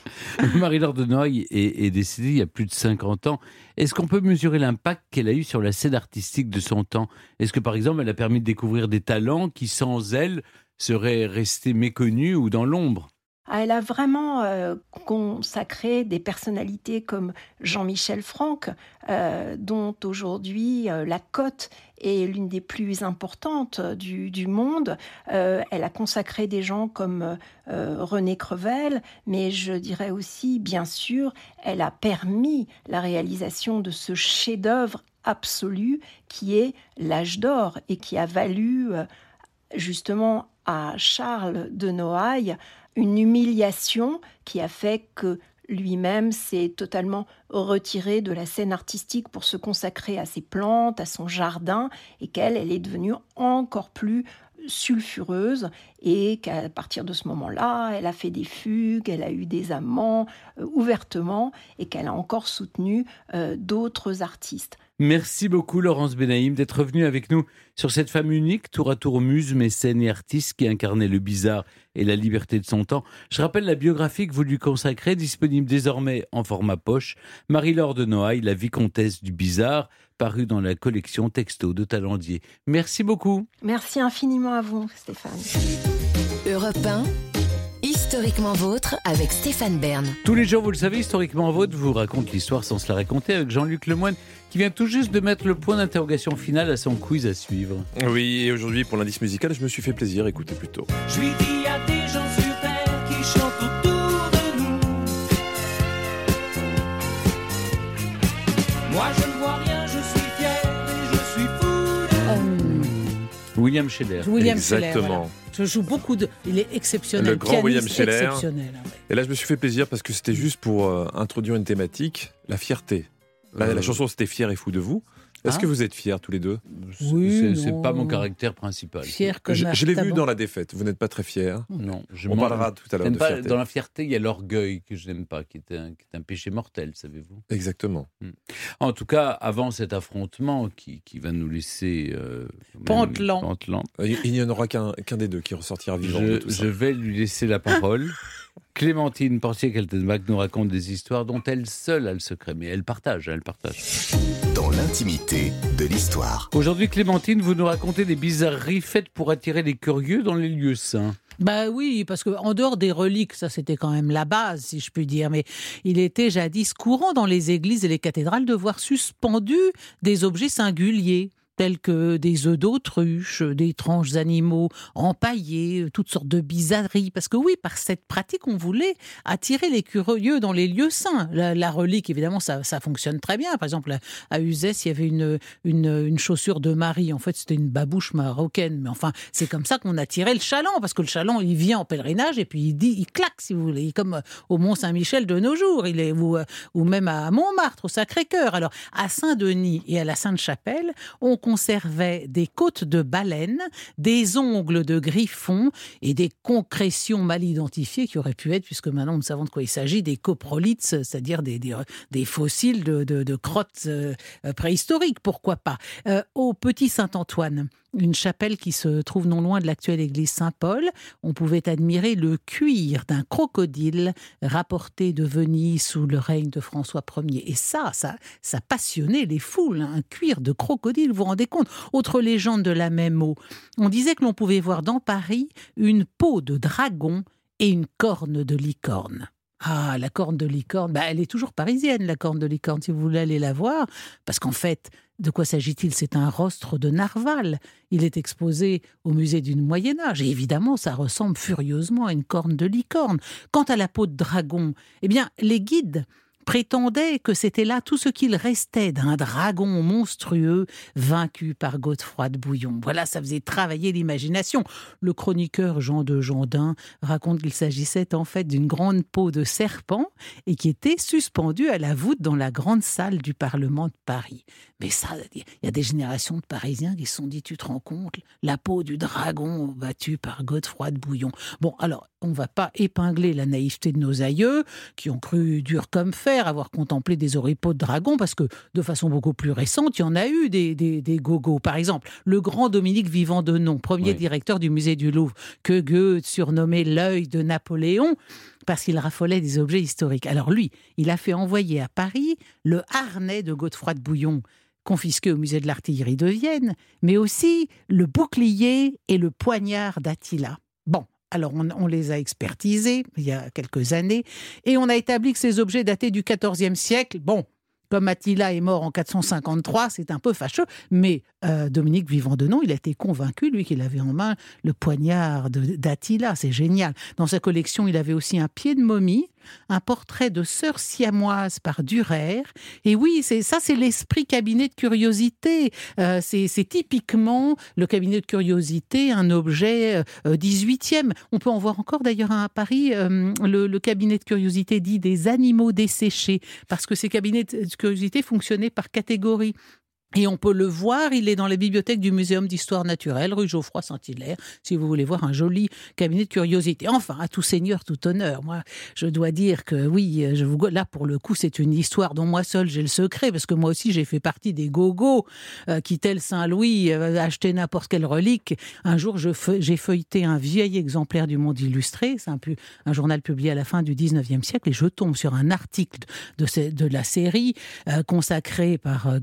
Marie-Laure de Noailles est, est, décédée il y a plus de 50 ans. Est-ce qu'on peut mesurer l'impact qu'elle a eu sur la scène artistique de son temps? Est-ce que, par exemple, elle a permis de découvrir des talents qui, sans elle, seraient restés méconnus ou dans l'ombre? Elle a vraiment euh, consacré des personnalités comme Jean-Michel Franck, euh, dont aujourd'hui euh, la cote est l'une des plus importantes du, monde. Elle a consacré des gens comme René Crevel, mais je dirais aussi, bien sûr, elle a permis la réalisation de ce chef-d'œuvre absolu qui est l'âge d'or et qui a valu justement à Charles de Noailles une humiliation qui a fait que lui-même s'est totalement retiré de la scène artistique pour se consacrer à ses plantes, à son jardin, et qu'elle, elle est devenue encore plus sulfureuse et qu'à partir de ce moment-là, elle a fait des fugues, elle a eu des amants euh, ouvertement et qu'elle a encore soutenu euh, d'autres artistes. Merci beaucoup Laurence Benaïm d'être venue avec nous sur cette femme unique, tour à tour muse, mécène et artiste qui incarnait le bizarre et la liberté de son temps. Je rappelle la biographie que vous lui consacrez, disponible désormais en format poche. Marie-Laure de Noailles, la vicomtesse du bizarre, parue dans la collection Texto de Talendier. Merci beaucoup. Merci infiniment à vous Stéphane. Europe 1 Historiquement vôtre avec Stéphane Bern. Tous les jours, vous le savez, Historiquement vôtre vous raconte l'histoire sans se la raconter avec Jean-Luc Lemoyne qui vient tout juste de mettre le point d'interrogation final à son quiz à suivre. Oui, et aujourd'hui pour l'indice musical, je me suis fait plaisir, écoutez plutôt. Des gens sur terre qui chantent autour de nous. Moi je ne vois rien, je suis fier et je suis fou. Mmh. William Scheller. William Exactement. Je joue beaucoup de. Il est exceptionnel. Le grand William Scheller. Exceptionnel. hein, ouais. Et là, je me suis fait plaisir parce que c'était juste pour euh, introduire une thématique, la fierté. Euh. La chanson, c'était Fier et fou de vous. Est-ce Ah. que vous êtes fiers tous les deux? Oui, C'est- non. pas mon caractère principal. Fier comme Je, je l'ai vu dans la défaite. Vous n'êtes pas très fiers. Non, je On parlera tout à l'heure de pas- fierté. Dans la fierté, il y a l'orgueil que je n'aime pas, qui est, un, qui est un péché mortel, savez-vous. Exactement. En tout cas, avant cet affrontement qui, qui va nous laisser euh, même Pantelant. pantelant, Il n'y en aura qu'un des deux qui ressortira vivant de tout ça. je vais lui laisser la parole. Clémentine Portier-Kaltenbach nous raconte des histoires dont elle seule a le secret, mais elle partage, elle partage. Dans l'intimité de l'histoire. Aujourd'hui, Clémentine, vous nous racontez des bizarreries faites pour attirer les curieux dans les lieux saints. Bah oui, parce que en dehors des reliques, ça c'était quand même la base, si je puis dire. Mais il était jadis courant dans les églises et les cathédrales de voir suspendus des objets singuliers tels que des œufs d'autruche, des tranches d'animaux empaillés, toutes sortes de bizarreries. Parce que oui, par cette pratique, on voulait attirer les curieux dans les lieux saints. La, relique, évidemment, ça, ça fonctionne très bien. Par exemple, à- à Uzès, il y avait une, une, une chaussure de Marie. En fait, c'était une babouche marocaine. Mais enfin, c'est comme ça qu'on attirait le chaland. Parce que le chaland, il vient en pèlerinage et puis il dit, il claque, si vous voulez. Comme euh, au Mont-Saint-Michel de nos jours. Il est, ou, euh, ou même à Montmartre, au Sacré-Cœur. Alors, à Saint-Denis et à la Sainte-Chapelle, on conservait des côtes de baleine, des ongles de griffon et des concrétions mal identifiées qui auraient pu être, puisque maintenant nous savons de quoi il s'agit, des coprolithes, c'est-à-dire des, fossiles de crottes euh, euh, préhistoriques, pourquoi pas. Euh, au Petit Saint-Antoine, une chapelle qui se trouve non loin de l'actuelle église Saint-Paul, on pouvait admirer le cuir d'un crocodile rapporté de Venise sous le règne de François Ier. Et ça, ça, ça passionnait les foules, hein, un cuir de crocodile, vous vous rendez compte? Autre légende de la même eau, on disait que l'on pouvait voir dans Paris une peau de dragon et une corne de licorne. Ah, la corne de licorne, bah, elle est toujours parisienne, la corne de licorne, si vous voulez aller la voir. Parce qu'en fait, de quoi s'agit-il? C'est un rostre de narval. Il est exposé au musée du Moyen-Âge. Et évidemment, ça ressemble furieusement à une corne de licorne. Quant à la peau de dragon, eh bien, les guides prétendaient que c'était là tout ce qu'il restait d'un dragon monstrueux vaincu par Godefroy de Bouillon. Voilà, ça faisait travailler l'imagination. Le chroniqueur Jean de Jandin raconte qu'il s'agissait en fait d'une grande peau de serpent et qui était suspendue à la voûte dans la grande salle du Parlement de Paris. Mais ça, il y a des générations de Parisiens qui se sont dit, tu te rends compte, la peau du dragon battu par Godefroy de Bouillon. Bon, alors, on va pas épingler la naïveté de nos aïeux, qui ont cru dur comme fer avoir contemplé des oripeaux de dragon, parce que de façon beaucoup plus récente, il y en a eu des, des, des gogos. Par exemple, le grand Dominique Vivant de Nom, premier Oui. directeur du musée du Louvre, que Goethe surnommait l'œil de Napoléon, parce qu'il raffolait des objets historiques. Alors lui, il a fait envoyer à Paris le harnais de Godefroy de Bouillon, confisqué au musée de l'artillerie de Vienne, mais aussi le bouclier et le poignard d'Attila. Alors on, les a expertisés il y a quelques années, et on a établi que ces objets dataient du XIVe siècle. Bon, comme Attila est mort en 453, c'est un peu fâcheux, mais euh, Dominique Vivant de Nom, il a été convaincu, lui, qu'il avait en main le poignard d'Attila, c'est génial. Dans sa collection, il avait aussi un pied de momie, un portrait de sœur siamoise par Durer. Et oui, c'est ça, c'est l'esprit cabinet de curiosité. Euh, c'est typiquement le cabinet de curiosité, un objet euh, 18e. On peut en voir encore d'ailleurs à Paris, euh, le, le cabinet de curiosité dit des animaux desséchés, parce que ces cabinets de curiosité fonctionnaient par catégorie. Et on peut le voir, il est dans la bibliothèque du Muséum d'histoire naturelle, rue Geoffroy Saint-Hilaire, si vous voulez voir un joli cabinet de curiosité. Enfin, à tout seigneur, tout honneur. Moi, je dois dire que oui, là, pour le coup, c'est une histoire dont moi seul j'ai le secret, parce que moi aussi, j'ai fait partie des gogos euh, qui, tel Saint-Louis, euh, achetaient n'importe quelle relique. Un jour, j'ai feuilleté un vieil exemplaire du Monde illustré, c'est un, journal publié à la fin du 19e siècle, et je tombe sur un article de, la série euh, consacrée par euh,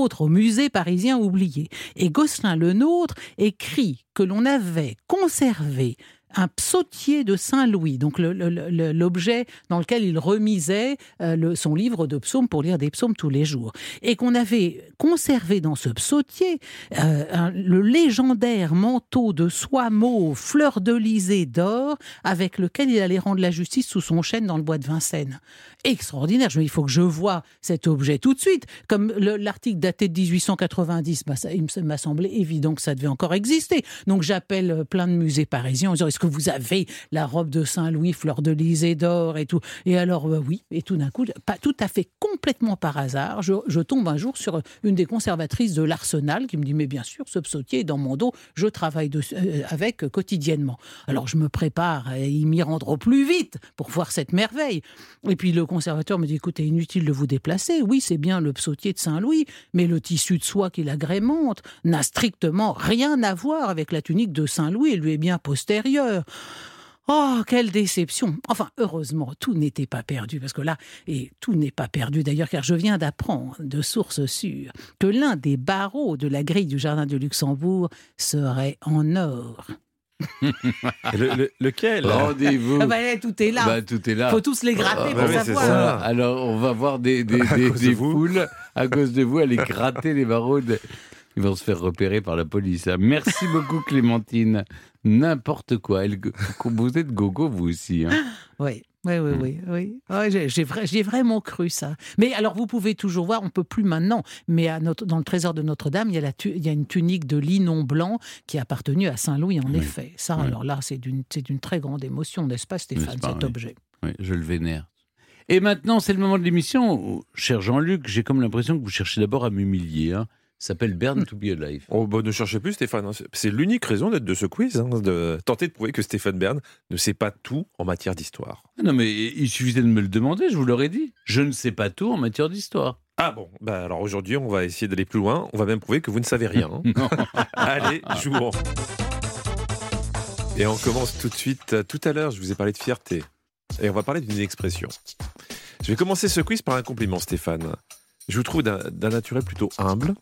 Au musée parisien oublié. Et Gosselin Lenôtre écrit que l'on avait conservé un psautier de Saint-Louis, donc le- le- le- l'objet dans lequel il remisait euh, le- son livre de psaumes pour lire des psaumes tous les jours, et qu'on avait conservé dans ce psautier euh, le légendaire manteau de soie mauve, fleur de lysée d'or, avec lequel il allait rendre la justice sous son chêne dans le bois de Vincennes. Extraordinaire. Je me dis, il faut que je vois cet objet tout de suite. Comme le- l'article daté de 1890, bah, il m'a semblé évident que ça devait encore exister. Donc j'appelle euh, plein de musées parisiens en disant, est-ce que vous avez la robe de Saint-Louis, fleur de lysée d'or et tout? Et alors, euh, oui. Et tout d'un coup, pas tout à fait complètement par hasard, je, tombe un jour sur une des conservatrices de l'Arsenal qui me dit, mais bien sûr, ce psautier est dans mon dos, je travaille euh, avec quotidiennement. Alors je me prépare à y m'y rendre au plus vite pour voir cette merveille. Et puis le conservateur me dit écoutez, inutile de vous déplacer. Oui, c'est bien le psautier de Saint-Louis, mais le tissu de soie qui l'agrémente n'a strictement rien à voir avec la tunique de Saint-Louis et lui est bien postérieure. Oh, quelle déception Enfin, heureusement, tout n'était pas perdu, parce que là, et tout n'est pas perdu d'ailleurs, car je viens d'apprendre de sources sûres que l'un des barreaux de la grille du Jardin de Luxembourg serait en or. Le- le- lequel? Rendez-vous. Ah bah, tout est là. Bah, tout est là. Faut tous les gratter Ah, pour bah oui, c'est savoir. ça. Alors, on va voir des, des, À des- cause de des vous. foules à cause de vous aller gratter les barreaux. de- Ils vont se faire repérer par la police. hein. Merci beaucoup, Clémentine. N'importe quoi. Elle- Vous êtes gogo, vous aussi. hein. Oui, oui, oui, oui. oui. Ouais, j'ai- j'ai vra- J'ai vraiment cru ça. Mais alors, vous pouvez toujours voir, on peut plus maintenant, mais à notre, dans le trésor de Notre-Dame, il, y a la tu- il y a une tunique de linon blanc qui a appartenu à Saint-Louis, en effet. Ça, Oui. alors là, c'est d'une c'est d'une très grande émotion, n'est-ce pas, Stéphane, pas, cet objet? Oui, je le vénère. Et maintenant, c'est le moment de l'émission. Cher Jean-Luc, j'ai comme l'impression que vous cherchez d'abord à m'humilier. Hein. S'appelle Burn to be alive. Oh, bah, ne cherchez plus Stéphane. hein. C'est- l'unique raison d'être de ce quiz, hein, de tenter de prouver que Stéphane Bern ne sait pas tout en matière d'histoire. Ah Non, mais il suffisait de me le demander, je vous l'aurais dit. Je ne sais pas tout en matière d'histoire. Ah bon, bah alors aujourd'hui on va essayer d'aller plus loin. On va même prouver que vous ne savez rien. hein. Non. Allez, jouons. Et on commence tout de suite. Tout à l'heure, je vous ai parlé de fierté. Et on va parler d'une expression. Je vais commencer ce quiz par un compliment, Stéphane. Je vous trouve d'un naturel plutôt humble,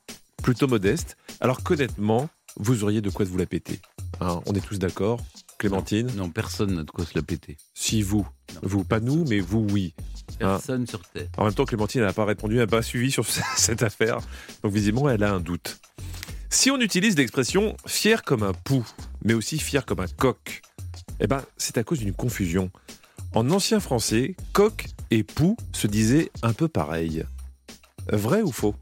plutôt modeste, alors qu'honnêtement, vous auriez de quoi vous la péter. Hein, on est tous d'accord Clémentine Non, personne n'a de quoi se la péter. Si, vous. Vous, pas nous, mais vous, oui. Hein Personne sur Terre. en même temps, Clémentine n'a pas répondu, elle n'a pas suivi sur cette affaire. Donc visiblement, elle a un doute. Si on utilise l'expression fier comme un pou, mais aussi fier comme un coq, eh ben, c'est à cause d'une confusion. En ancien français, coq et pou se disaient un peu pareil. Vrai ou faux?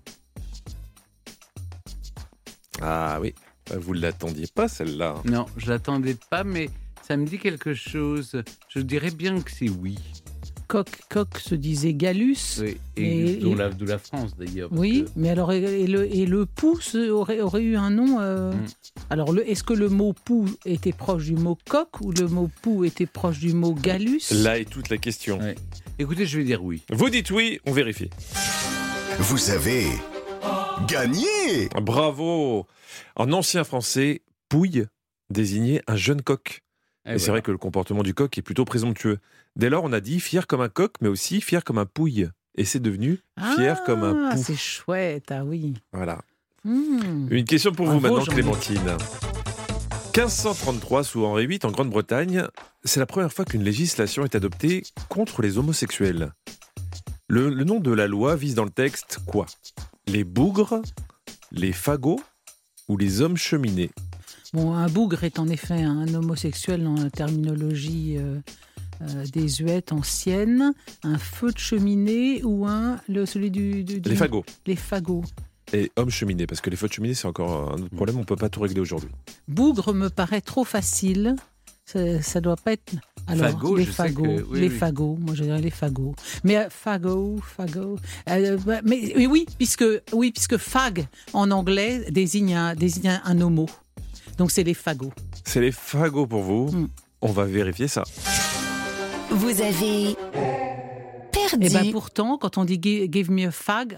Ah oui, vous ne l'attendiez pas celle-là. Non, je l'attendais pas, mais ça me dit quelque chose. Je dirais bien que c'est oui. Coq, coq se disait Gallus. Oui, et Et- d'où et- la, d'où la France d'ailleurs. Oui, que- mais alors, et et le, et le pouce aurait, aurait eu un nom euh, Mm. Alors, le- est-ce que le mot pou était proche du mot coq ou le mot pou était proche du mot Gallus? Là est toute la question. Ouais. Écoutez, je vais dire oui. Vous dites oui, on vérifie. Vous avez gagné Bravo En ancien français, pouille désignait un jeune coq. Et Et, c'est vrai que le comportement du coq est plutôt présomptueux. Dès lors, on a dit fier comme un coq, mais aussi fier comme un pouille. Et c'est devenu fier comme un Ah, pou. c'est chouette, ah oui. Voilà. Hmm. Une question pour vous maintenant. Clémentine. 1533, sous Henri VIII, en Grande-Bretagne, c'est la première fois qu'une législation est adoptée contre les homosexuels. Le, le nom de la loi vise dans le texte quoi? Les bougres, les fagots ou les hommes cheminés? Bon, un bougre est en effet un homosexuel dans la terminologie euh, euh, désuète ancienne. Un feu de cheminée ou un le celui du, du- du- Les fagots. Les fagots. Et hommes cheminés, parce que les feux de cheminée, c'est encore un autre problème, on peut pas tout régler aujourd'hui. Bougre me paraît trop facile. Ça, ça doit pas être. Alors, Fagot, les je sais fagots, que- oui, les oui. fagots. Moi, je dirais les fagots. Mais euh, fagot, fagot. euh, mais oui, puisque oui, puisque fag en anglais désigne un, désigne un, un homo. Donc c'est les fagots. C'est les fagots pour vous. Mm. On va vérifier ça. Vous avez Et ben pourtant, quand on dit gi- give me a fag,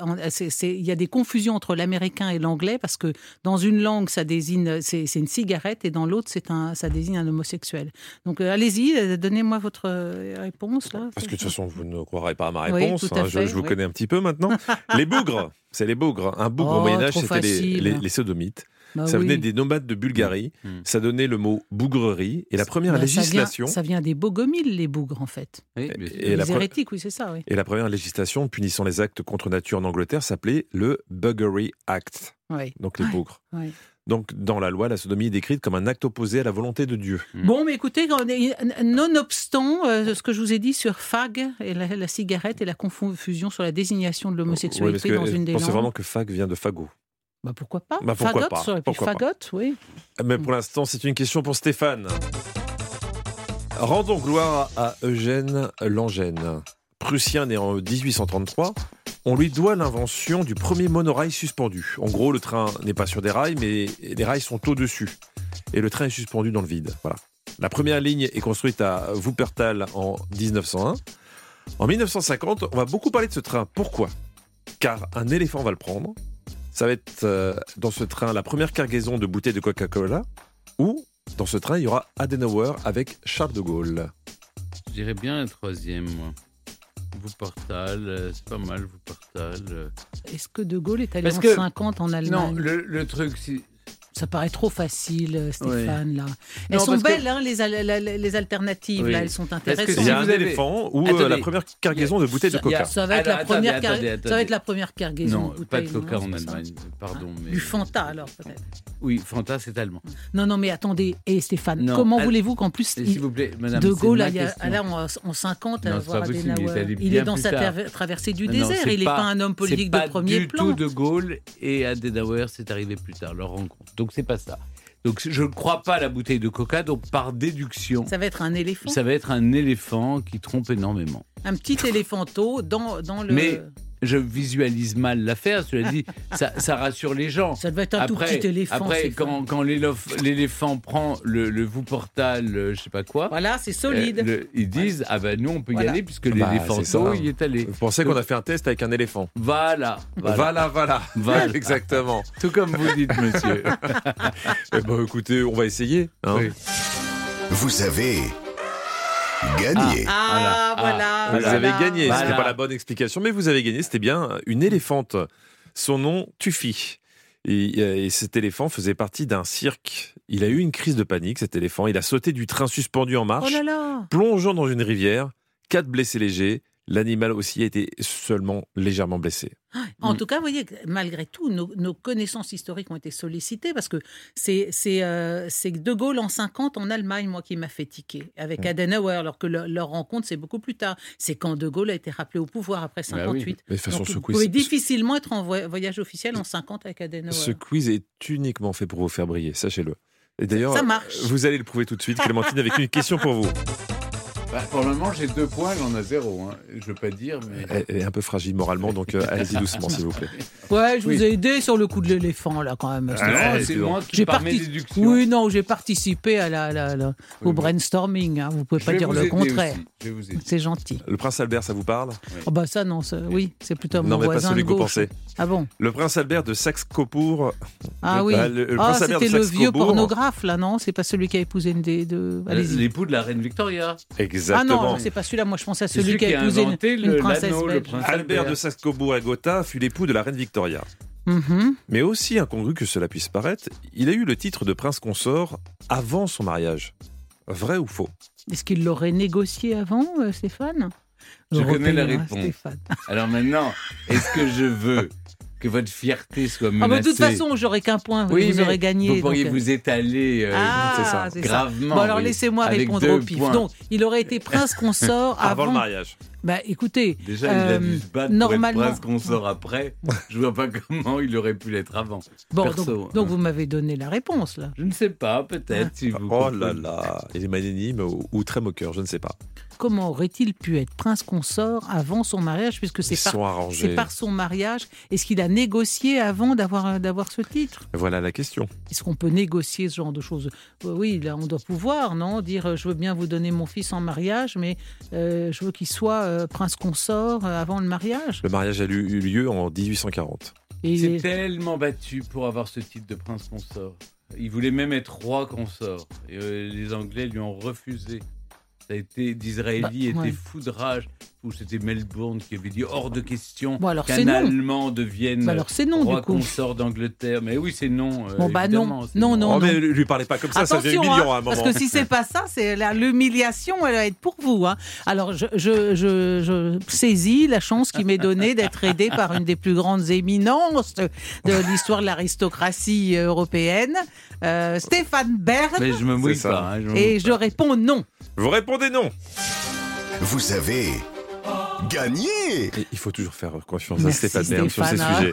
il y a des confusions entre l'américain et l'anglais parce que dans une langue ça désigne c'est une cigarette et dans l'autre c'est un ça désigne un homosexuel. Donc euh, allez-y, euh, donnez-moi votre euh, réponse là. Parce que de toute façon, vous ne croirez pas à ma Oui, réponse. tout à hein, je, fait, je vous oui. connais un petit peu maintenant. les bougres, c'est les bougres. Un bougre Oh, au Moyen-Âge, trop c'était les, facile. les- les sodomites. Bah ça oui. venait des nomades de Bulgarie. Mm. Ça donnait le mot bougrerie. Et la première Bah, ça vient- législation. Ça vient, des bogomiles, les bougres, en fait. Oui. Et les hérétiques, oui, c'est ça, oui. Et la première législation punissant les actes contre nature en Angleterre s'appelait le Buggery Act, oui. donc les bougres. Donc dans la loi, la sodomie est décrite comme un acte opposé à la volonté de Dieu. Bon, mais écoutez, nonobstant euh, ce que je vous ai dit sur fag et la, la cigarette et la confusion sur la désignation de l'homosexualité dans une des pensez langues. vraiment que fag vient de fagot. Bah, pourquoi pas? Bah, pourquoi Fagot, pas, ça aurait pu pourquoi pas? fagot, oui. Mais pour l'instant, c'est une question pour Stéphane. Rendons gloire à Eugène Langène. Prussien né en 1833, on lui doit l'invention du premier monorail suspendu. En gros, le train n'est pas sur des rails, mais les rails sont au-dessus. Et le train est suspendu dans le vide. Voilà. La première ligne est construite à Wuppertal en 1901. En 1950, on va beaucoup parler de ce train. Pourquoi? Car un éléphant va le prendre. Ça va être euh, dans ce train la première cargaison de bouteilles de Coca-Cola. Ou dans ce train, il y aura Adenauer avec Charles de Gaulle. Je dirais bien un troisième, moi. Wuppertal, euh, c'est pas mal, Wuppertal. euh. Est-ce que De Gaulle est allé Parce en que- 50 en Allemagne? Non, le, le truc, c'est. Ça paraît trop facile, euh, Stéphane, là. Elles Non, sont que- belles, hein, les, al- la- la- les alternatives, Oui. là, elles sont intéressantes. Il y a un éléphant ou euh, la première cargaison de bouteilles de Coca. Ça va être, Alors, la première, attendez, car- attendez, ça va attendez. être la première cargaison. Non, de pas de Coca non, en. Allemagne, pardon. Mais... Du Fanta, alors, peut-être. Oui, Fanta, c'est allemand. Non, non, mais attendez, et Stéphane, Non, comment elle- voulez-vous qu'en plus, S'il vous plaît, madame. De Gaulle, là, en 50, Non, à voir il est dans sa traversée du désert, il n'est pas, un homme politique de premier pas du plan. tout de Gaulle et Adenauer, c'est arrivé plus tard, leur rencontre. Donc c'est pas ça. Donc je ne crois pas à la bouteille de Coca, donc par déduction, Ça va être un éléphant, ça va être un éléphant qui trompe énormément. un petit éléphanto dans, dans le... Mais je visualise mal l'affaire, cela dit, ça, ça rassure les gens. Ça devait être un tout Après, petit éléphant. après quand, l'éléphant prend le, le Wuppertal, euh, je sais pas quoi, Voilà, c'est solide. euh, le- ils disent ah ben nous on peut y Voilà. aller puisque Bah, l'éléphant il est allé. Vous pensez qu'on a fait un test avec un éléphant Voilà, voilà, Voilà, voilà. Voilà. Exactement. tout comme vous dites monsieur. Eh ben, écoutez, on va essayer. hein. Oui. Vous avez gagné. Ah, Voilà. voilà. Vous voilà. avez gagné. Voilà. C'était pas la bonne explication, mais vous avez gagné. C'était bien une éléphante. Son nom, Tuffy. Et, euh, et cet éléphant faisait partie d'un cirque. Il a eu une crise de panique, cet éléphant. Il a sauté du train suspendu en Oh marche, là là plongeant dans une rivière. Quatre blessés légers. L'animal aussi a été seulement légèrement blessé. En Mm. tout cas, vous voyez, malgré tout, nos, nos connaissances historiques ont été sollicitées parce que c'est c'est euh, c'est De Gaulle en 50 en Allemagne, moi, qui m'a fait tiquer, avec Mm. Adenauer, alors que le- leur rencontre, c'est beaucoup plus tard. C'est quand De Gaulle a été rappelé au pouvoir après Bah oui. 58. Mais de toute façon, Donc, ce vous quiz, pouvez difficilement être en voy- voyage officiel en 50 avec Adenauer. ce quiz est uniquement fait pour vous faire briller, sachez-le. Et d'ailleurs, Ça marche. vous allez le prouver tout de suite, Clémentine, avec une question pour vous. Bah, pour le moment j'ai deux points, elle en a zéro. Hein. Je veux pas dire, mais. Elle elle est un peu fragile moralement, donc euh, allez-y doucement, s'il vous plaît. Ouais, je Oui. vous ai aidé sur le coup de l'éléphant, là, quand même. Non, Ouais, c'est moi qui J'ai par mes parti- déductions. Oui, non, j'ai participé à la, la- la- au Oui, mais- brainstorming. hein. Vous pouvez Je pas dire vous le contraire. C'est gentil. Le prince Albert, ça vous parle? Oh bah ça, non, ça- oui, c'est plutôt mon Non, mais pas voisin celui de que vous gauche. pensez. Ah bon Le prince Albert de Saxe-Cobourg. Ah oui. ah, le- le Ah, c'était le vieux pornographe, là, non? C'est pas celui qui a épousé une des deux. Allez-y. L'époux de la reine Victoria. Ah Exactement. non, c'est pas celui-là. Moi, je pensais à celui, celui qui a épousé une, une le- princesse belge. Albert de Saxe-Cobourg et Gotha fut l'époux de la reine Victoria. Mhm. Mais aussi incongru que cela puisse paraître, il a eu le titre de prince consort avant son mariage. Vrai ou faux? Est-ce qu'il l'aurait négocié avant, euh, Stéphane? Je connais la réponse. Stéphane. Alors maintenant, est-ce que je veux que votre fierté soit Ah menacée bah, de toute façon, j'aurais qu'un point. Vous, oui, vous aurez gagné. Vous pourriez donc, euh, vous étaler euh, Ah, c'est ça, c'est ça. gravement. Bon, alors oui, laissez-moi répondre au pif. points. Donc, il aurait été prince consort avant. Avant le mariage. Bah, écoutez, Déjà, il a euh, dû se battre normalement- pour être prince consort après. Je vois pas comment il aurait pu l'être avant. bon, Perso, donc, hein. donc vous m'avez donné la réponse là. Je ne sais pas, peut-être. Ah. Si vous Oh là là, il est magnanime ou, ou très moqueur, je ne sais pas. Comment aurait-il pu être prince consort avant son mariage, puisque c'est par, par son mariage Est-ce qu'il a négocié avant d'avoir d'avoir ce titre? Voilà la question. Est-ce qu'on peut négocier ce genre de choses? Euh, Oui, là, on doit pouvoir, non? Dire euh, je veux bien vous donner mon fils en mariage, mais euh, je veux qu'il soit euh, prince consort euh, avant le mariage. Le mariage a eu eu lieu en 1840. Et Il s'est tellement battu pour avoir ce titre de prince consort. Il voulait même être roi consort. Et euh, les Anglais lui ont refusé. Ça a été d'Israéli Bah, était ouais. foudrage. Ou c'était Melbourne qui avait dit hors de question Bon, alors, qu'un. Allemand devienne Bah, alors, non, roi consort d'Angleterre. Mais oui, c'est non. euh, Bon, bah, non. Non, non, Oh, non. mais lui parlez pas comme ça, ça devient Attention, humiliant hein, à un moment. parce que si c'est pas ça, c'est l'humiliation, elle va être pour vous. hein. Alors, je, je, je, je saisis la chance qui m'est donnée d'être aidée par une des plus grandes éminences de, de l'histoire de l'aristocratie européenne, euh, Stéphane Bern, Mais je me mouille pas. hein, je me et mouille je réponds non. Vous répondez non. Vous avez gagné Et il faut toujours faire confiance à Stéphane Bern sur ces Stéphane, hein. sujets.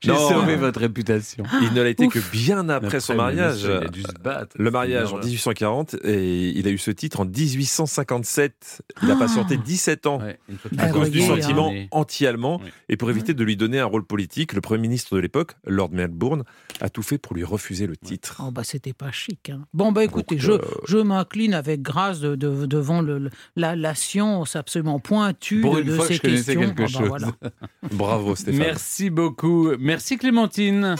J'ai Non. sauvé votre réputation. Il ne l'a été Ouf. que bien après son mariage. monsieur, Il a dû se battre. Le mariage en 1840 et il a eu ce titre en 1857. Il a patienté 17 ans Ouais, à Ah, cause du sentiment hein. anti-allemand Oui. et pour éviter de lui donner un rôle politique, le premier ministre de l'époque, Lord Melbourne, a tout fait pour lui refuser le titre. Oh bah c'était pas chic. hein. Bon bah écoutez, je, euh, je m'incline avec grâce de, de- devant le, la, la science absolument pointue Pour de, une de fois que ces je connaissais questions. quelque Ah bah chose. voilà. Bravo Stéphane. Merci beaucoup. Merci Clémentine.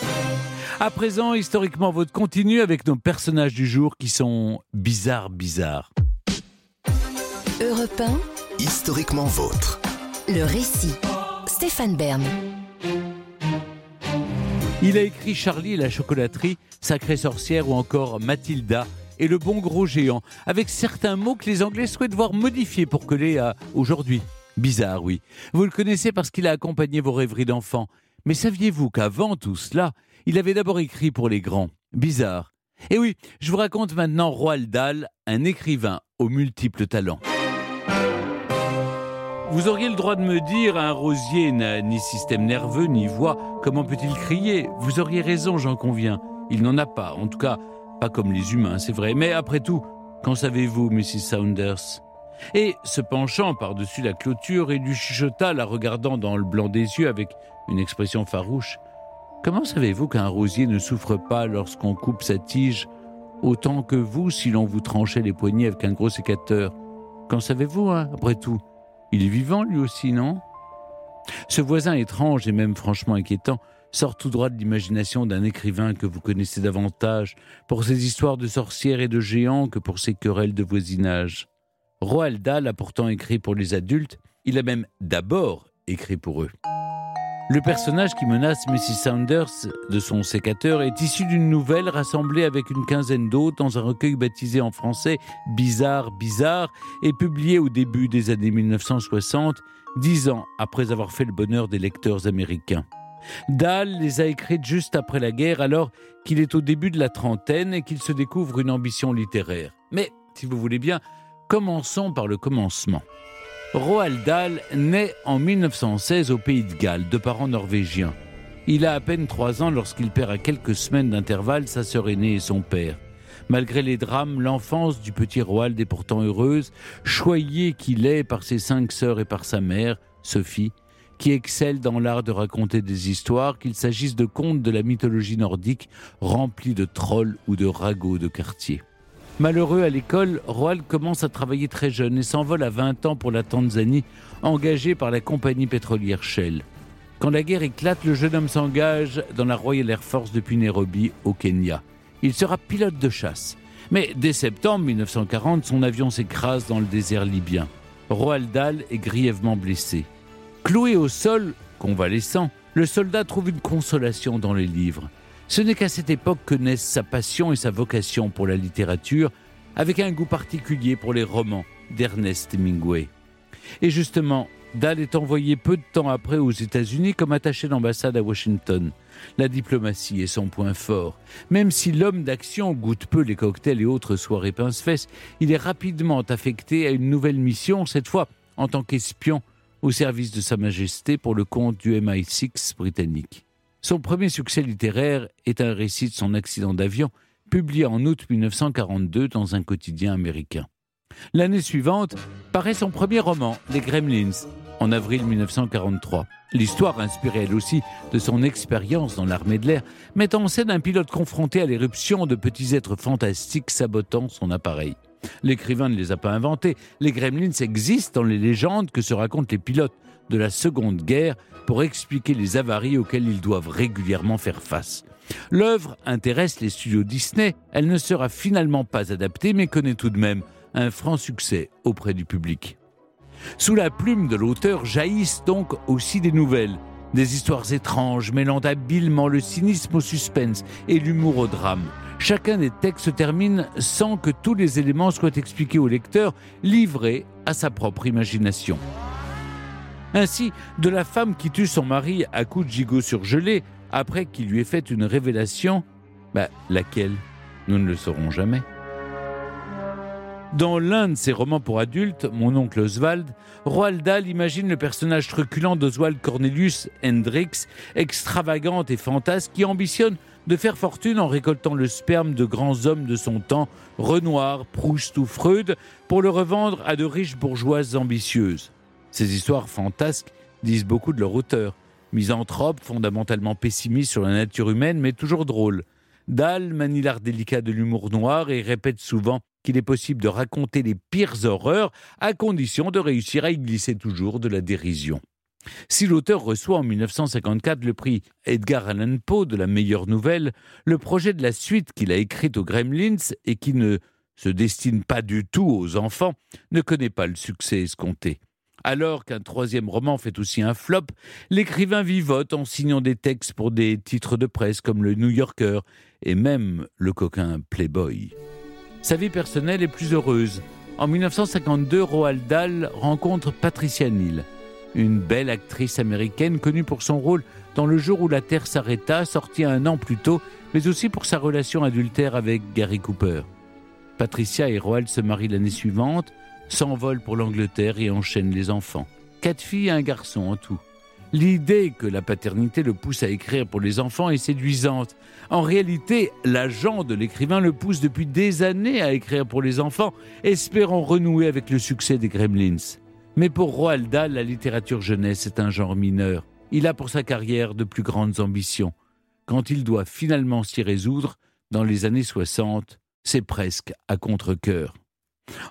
À présent, historiquement, votre continue avec nos personnages du jour qui sont bizarres, bizarres. Europe 1, Historiquement vôtre. le récit. Stéphane Bern. Il a écrit Charlie et la chocolaterie, Sacrée sorcière ou encore Mathilda et le bon gros géant, avec certains mots que les Anglais souhaitent voir modifiés pour coller à aujourd'hui. Bizarre, oui. Vous le connaissez parce qu'il a accompagné vos rêveries d'enfant. Mais saviez-vous qu'avant tout cela, il avait d'abord écrit pour les grands Bizarre. Et oui, je vous raconte maintenant Roald Dahl, un écrivain aux multiples talents. Vous auriez le droit de me dire, un rosier n'a ni système nerveux ni voix, comment peut-il crier? Vous auriez raison, j'en conviens. Il n'en a pas, en tout cas, pas comme les humains, c'est vrai. Mais après tout, qu'en savez-vous, Mrs. Saunders? Et, se penchant par-dessus la clôture, il lui chuchota, la regardant dans le blanc des yeux avec une expression farouche. Comment savez-vous qu'un rosier ne souffre pas lorsqu'on coupe sa tige autant que vous si l'on vous tranchait les poignets avec un gros sécateur? Qu'en savez-vous, hein, après tout? Il est vivant lui aussi, non? Ce voisin étrange et même franchement inquiétant sort tout droit de l'imagination d'un écrivain que vous connaissez davantage pour ses histoires de sorcières et de géants que pour ses querelles de voisinage. Roald Dahl a pourtant écrit pour les adultes, il a même d'abord écrit pour eux. Le personnage qui menace Mrs. Saunders de son sécateur est issu d'une nouvelle rassemblée avec une quinzaine d'autres dans un recueil baptisé en français Bizarre, Bizarre et publié au début des années 1960, dix ans après avoir fait le bonheur des lecteurs américains. Dahl les a écrites juste après la guerre, alors qu'il est au début de la trentaine et qu'il se découvre une ambition littéraire. Mais, si vous voulez bien, commençons par le commencement. Roald Dahl naît en 1916 au pays de Galles, de parents norvégiens. Il a à peine trois ans lorsqu'il perd à quelques semaines d'intervalle sa sœur aînée et son père. Malgré les drames, l'enfance du petit Roald est pourtant heureuse, choyé qu'il est par ses cinq sœurs et par sa mère, Sophie, qui excelle dans l'art de raconter des histoires, qu'il s'agisse de contes de la mythologie nordique remplis de trolls ou de ragots de quartier. Malheureux à l'école, Roald commence à travailler très jeune et s'envole à 20 ans pour la Tanzanie, engagé par la compagnie pétrolière Shell. Quand la guerre éclate, le jeune homme s'engage dans la Royal Air Force depuis Nairobi, au Kenya. Il sera pilote de chasse. Mais dès septembre 1940, son avion s'écrase dans le désert libyen. Roald Dahl est grièvement blessé. Cloué au sol, convalescent, le soldat trouve une consolation dans les livres. Ce n'est qu'à cette époque que naissent sa passion et sa vocation pour la littérature, avec un goût particulier pour les romans d'Ernest Hemingway. Et justement, Dahl est envoyé peu de temps après aux États-Unis comme attaché d'ambassade à Washington. La diplomatie est son point fort. Même si l'homme d'action goûte peu les cocktails et autres soirées pince-fesses, il est rapidement affecté à une nouvelle mission, cette fois en tant qu'espion au service de Sa Majesté pour le compte du MI6 britannique. Son premier succès littéraire est un récit de son accident d'avion, publié en août 1942 dans un quotidien américain. L'année suivante paraît son premier roman, Les Gremlins, en avril 1943. L'histoire, inspirée elle aussi de son expérience dans l'armée de l'air, met en scène un pilote confronté à l'éruption de petits êtres fantastiques sabotant son appareil. L'écrivain ne les a pas inventés. Les gremlins existent dans les légendes que se racontent les pilotes de la Seconde Guerre pour expliquer les avaries auxquelles ils doivent régulièrement faire face. L'œuvre intéresse les studios Disney. Elle ne sera finalement pas adaptée, mais connaît tout de même un franc succès auprès du public. Sous la plume de l'auteur jaillissent donc aussi des nouvelles, des histoires étranges mêlant habilement le cynisme au suspense et l'humour au drame. Chacun des textes se termine sans que tous les éléments soient expliqués au lecteur, livré à sa propre imagination. Ainsi, de la femme qui tue son mari à coups de gigot surgelé après qu'il lui ait fait une révélation, bah, laquelle? Nous ne le saurons jamais. Dans l'un de ses romans pour adultes, Mon oncle Oswald, Roald Dahl imagine le personnage truculent d'Oswald Cornelius Hendricks, extravagant et fantasque, qui ambitionne de faire fortune en récoltant le sperme de grands hommes de son temps, Renoir, Proust ou Freud, pour le revendre à de riches bourgeoises ambitieuses. Ces histoires fantasques disent beaucoup de leur auteur, misanthrope, fondamentalement pessimiste sur la nature humaine, mais toujours drôle. Dahl manie l'art délicat de l'humour noir et répète souvent qu'il est possible de raconter les pires horreurs à condition de réussir à y glisser toujours de la dérision. Si l'auteur reçoit en 1954 le prix Edgar Allan Poe de la meilleure nouvelle, le projet de la suite qu'il a écrite aux Gremlins et qui ne se destine pas du tout aux enfants ne connaît pas le succès escompté. Alors qu'un troisième roman fait aussi un flop, l'écrivain vivote en signant des textes pour des titres de presse comme le New Yorker et même le coquin Playboy. Sa vie personnelle est plus heureuse. En 1952, Roald Dahl rencontre Patricia Neal, une belle actrice américaine connue pour son rôle dans Le jour où la Terre s'arrêta, sorti un an plus tôt, mais aussi pour sa relation adultère avec Gary Cooper. Patricia et Roald se marient l'année suivante, s'envolent pour l'Angleterre et enchaînent les enfants. Quatre filles et un garçon en tout. L'idée que la paternité le pousse à écrire pour les enfants est séduisante. En réalité, l'agent de l'écrivain le pousse depuis des années à écrire pour les enfants, espérant renouer avec le succès des Gremlins. Mais pour Roald Dahl, la littérature jeunesse est un genre mineur. Il a pour sa carrière de plus grandes ambitions. Quand il doit finalement s'y résoudre, dans les années 60, c'est presque à contre-coeur.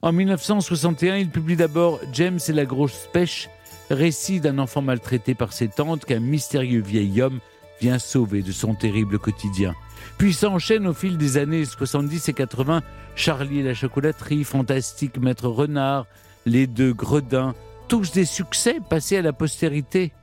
En 1961, il publie d'abord James et la grosse pêche, récit d'un enfant maltraité par ses tantes qu'un mystérieux vieil homme vient sauver de son terrible quotidien. Puis s'enchaîne au fil des années 70 et 80 Charlie et la chocolaterie, Fantastique Maître Renard, Les deux Gredins, tous des succès passés à la postérité.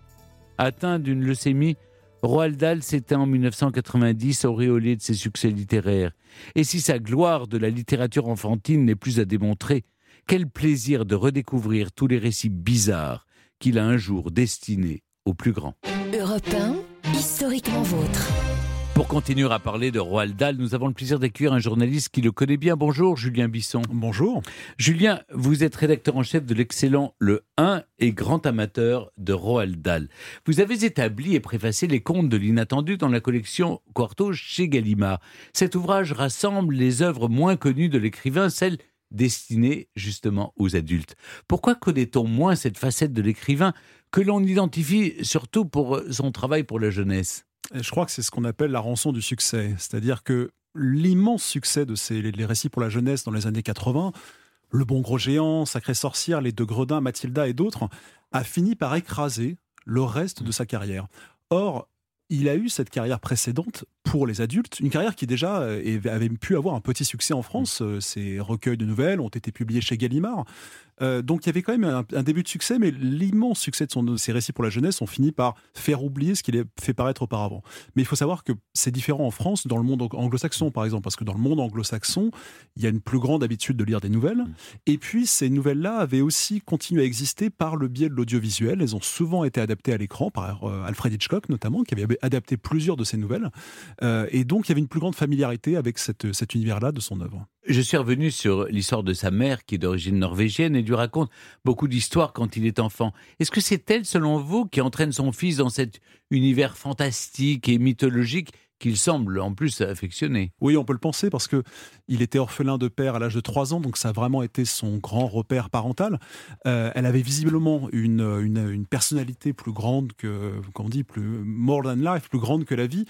Atteint d'une leucémie, Roald Dahl s'éteint en 1990 auréolé de ses succès littéraires. Et si sa gloire de la littérature enfantine n'est plus à démontrer, quel plaisir de redécouvrir tous les récits bizarres qu'il a un jour destinés aux plus grands. Europe 1, historiquement vôtre. Pour continuer à parler de Roald Dahl, nous avons le plaisir d'accueillir un journaliste qui le connaît bien. Bonjour, Julien Bisson. Bonjour. Julien, vous êtes rédacteur en chef de l'excellent Le 1 et grand amateur de Roald Dahl. Vous avez établi et préfacé les contes de l'inattendu dans la collection Quarto chez Gallimard. Cet ouvrage rassemble les œuvres moins connues de l'écrivain, celles destinées justement aux adultes. Pourquoi connaît-on moins cette facette de l'écrivain que l'on identifie surtout pour son travail pour la jeunesse? Je crois que c'est ce qu'on appelle la rançon du succès. C'est-à-dire que l'immense succès de ces, les récits pour la jeunesse dans les années 80, Le Bon Gros Géant, Sacré Sorcière, Les Deux Gredins, Mathilda et d'autres, a fini par écraser le reste de sa carrière. Or, il a eu cette carrière précédente pour les adultes, une carrière qui déjà euh, avait pu avoir un petit succès en France. Ces recueils de nouvelles ont été publiés chez Gallimard. Euh, donc il y avait quand même un, début de succès, mais l'immense succès de, son, ses récits pour la jeunesse ont fini par faire oublier ce qu'il a fait paraître auparavant. Mais il faut savoir que c'est différent en France, dans le monde anglo-saxon par exemple, parce que dans le monde anglo-saxon, il y a une plus grande habitude de lire des nouvelles. Mmh. Et puis ces nouvelles-là avaient aussi continué à exister par le biais de l'audiovisuel. Elles ont souvent été adaptées à l'écran par euh, Alfred Hitchcock notamment, qui avait adapté plusieurs de ces nouvelles. Euh, et donc il y avait une plus grande familiarité avec cette, cet univers-là de son œuvre. Je suis revenu sur l'histoire de sa mère, qui est d'origine norvégienne, et lui raconte beaucoup d'histoires quand il est enfant. Est-ce que c'est elle, selon vous, qui entraîne son fils dans cet univers fantastique et mythologique qu'il semble en plus affectionner. Oui, on peut le penser parce que il était orphelin de père à l'âge de 3 ans, donc ça a vraiment été son grand repère parental. Euh, elle avait visiblement une, une, personnalité plus grande que, qu'on dit, plus more than life, plus grande que la vie.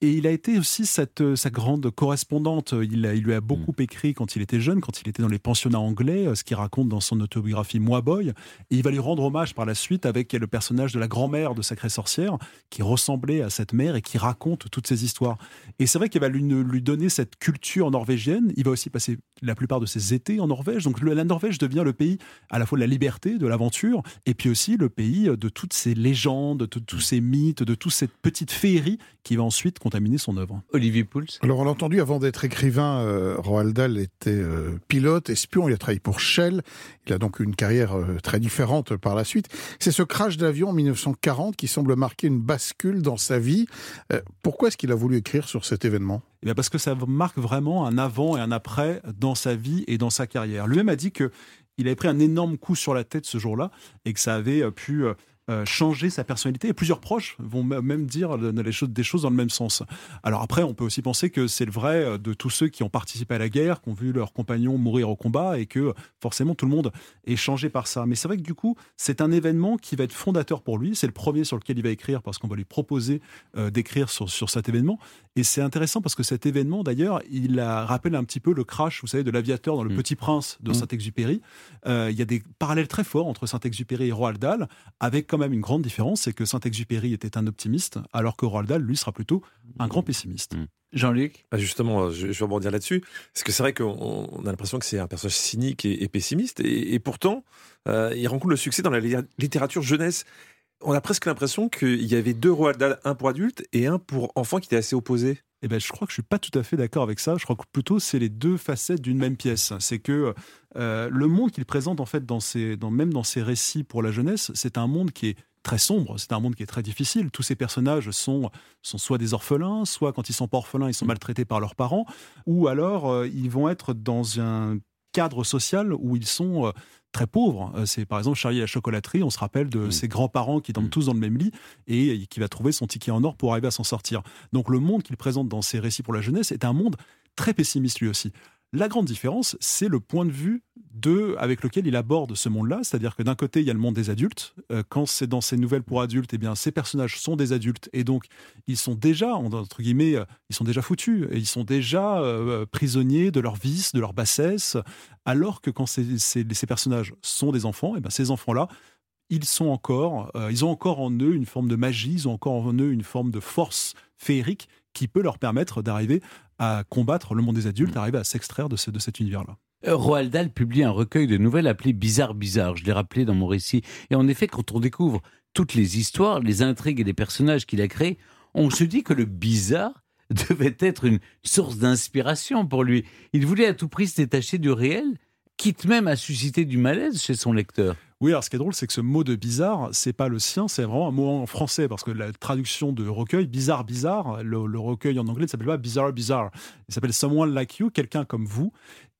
Et il a été aussi cette, sa grande correspondante. Il, il lui a beaucoup mm. écrit quand il était jeune, quand il était dans les pensionnats anglais, euh, ce qu'il raconte dans son autobiographie Moi Boy. Et il va lui rendre hommage par la suite avec le personnage de la grand-mère de Sacrée Sorcière, qui ressemblait à cette mère et qui raconte toutes ces histoires histoire. Et c'est vrai qu'il va lui, lui donner cette culture norvégienne. Il va aussi passer la plupart de ses étés en Norvège. Donc le- la Norvège devient le pays à la fois de la liberté, de l'aventure, et puis aussi le pays de toutes ces légendes, de tous ces mythes, de toute cette petite féerie qui va ensuite contaminer son œuvre. Olivier Pouls Alors on l'a entendu, avant d'être écrivain, euh, Roald Dahl était euh, pilote, espion, il a travaillé pour Shell, il a donc une carrière euh, très différente par la suite. C'est ce crash d'avion en 1940 qui semble marquer une bascule dans sa vie. Euh, pourquoi est-ce qu'il a voulu écrire sur cet événement? Eh bien parce que ça marque vraiment un avant et un après dans sa vie et dans sa carrière. Lui-même a dit que il avait pris un énorme coup sur la tête ce jour-là et que ça avait euh, pu euh, changer sa personnalité. Et plusieurs proches vont même dire le- les choses, des choses dans le même sens. Alors après, on peut aussi penser que c'est le vrai euh, de tous ceux qui ont participé à la guerre, qui ont vu leurs compagnons mourir au combat et que forcément tout le monde est changé par ça. Mais c'est vrai que du coup, c'est un événement qui va être fondateur pour lui. C'est le premier sur lequel il va écrire parce qu'on va lui proposer euh, d'écrire sur, sur cet événement. Et c'est intéressant parce que cet événement, d'ailleurs, il a- rappelle un petit peu le crash, vous savez, de l'aviateur dans Le Petit Prince de Mm. Saint-Exupéry. Euh, il y a des parallèles très forts entre Saint-Exupéry et Roald Dahl, avec quand même une grande différence, c'est que Saint-Exupéry était un optimiste, alors que Roald Dahl, lui, sera plutôt un grand pessimiste. Jean-Luc? Ah, Justement, je, je vais rebondir là-dessus. Parce que c'est vrai qu'on on a l'impression que c'est un personnage cynique et, et pessimiste. Et, et pourtant, euh, il rencontre le succès dans la li- littérature jeunesse. On a presque l'impression qu'il y avait deux Roald Dahl, un pour adultes et un pour enfants qui étaient assez opposés. Eh ben, je crois que je suis pas tout à fait d'accord avec ça. Je crois que plutôt c'est les deux facettes d'une même pièce. C'est que euh, le monde qu'il présente en fait dans même dans ses récits pour la jeunesse, c'est un monde qui est très sombre. C'est un monde qui est très difficile. Tous ces personnages sont sont soit des orphelins, soit quand ils sont pas orphelins, ils sont maltraités par leurs parents, ou alors euh, ils vont être dans un cadre social où ils sont euh, très pauvres. Euh, C'est par exemple Charlie et la chocolaterie, on se rappelle de ses grands-parents qui dorment tous dans le même lit et qui va trouver son ticket en or pour arriver à s'en sortir. Donc le monde qu'il présente dans ses récits pour la jeunesse est un monde très pessimiste lui aussi. La grande différence, c'est le point de vue de, avec lequel il aborde ce monde-là, c'est-à-dire que d'un côté, il y a le monde des adultes. Euh, quand c'est dans ces nouvelles pour adultes, eh bien, ces personnages sont des adultes et donc ils sont déjà, entre guillemets, euh, ils sont déjà foutus et ils sont déjà euh, prisonniers de leurs vices, de leur bassesse, alors que quand ces, personnages sont des enfants, eh bien, ces enfants-là, ils sont encore, ils ont encore en eux une forme de magie, ils ont encore en eux une forme de force féerique qui peut leur permettre d'arriver à combattre le monde des adultes, d'arriver à s'extraire de, ce- de cet univers-là. Euh, Roald Dahl publie un recueil de nouvelles appelé Bizarre Bizarre. Je l'ai rappelé dans mon récit. Et en effet, quand on découvre toutes les histoires, les intrigues et les personnages qu'il a créés, on se dit que le bizarre devait être une source d'inspiration pour lui. Il voulait à tout prix se détacher du réel, quitte même à susciter du malaise chez son lecteur. Oui, alors ce qui est drôle, c'est que ce mot de bizarre, c'est pas le sien, c'est vraiment un mot en français, parce que la traduction de recueil, bizarre, bizarre, le, le recueil en anglais ne s'appelle pas bizarre, bizarre. Il s'appelle Someone Like You, quelqu'un comme vous.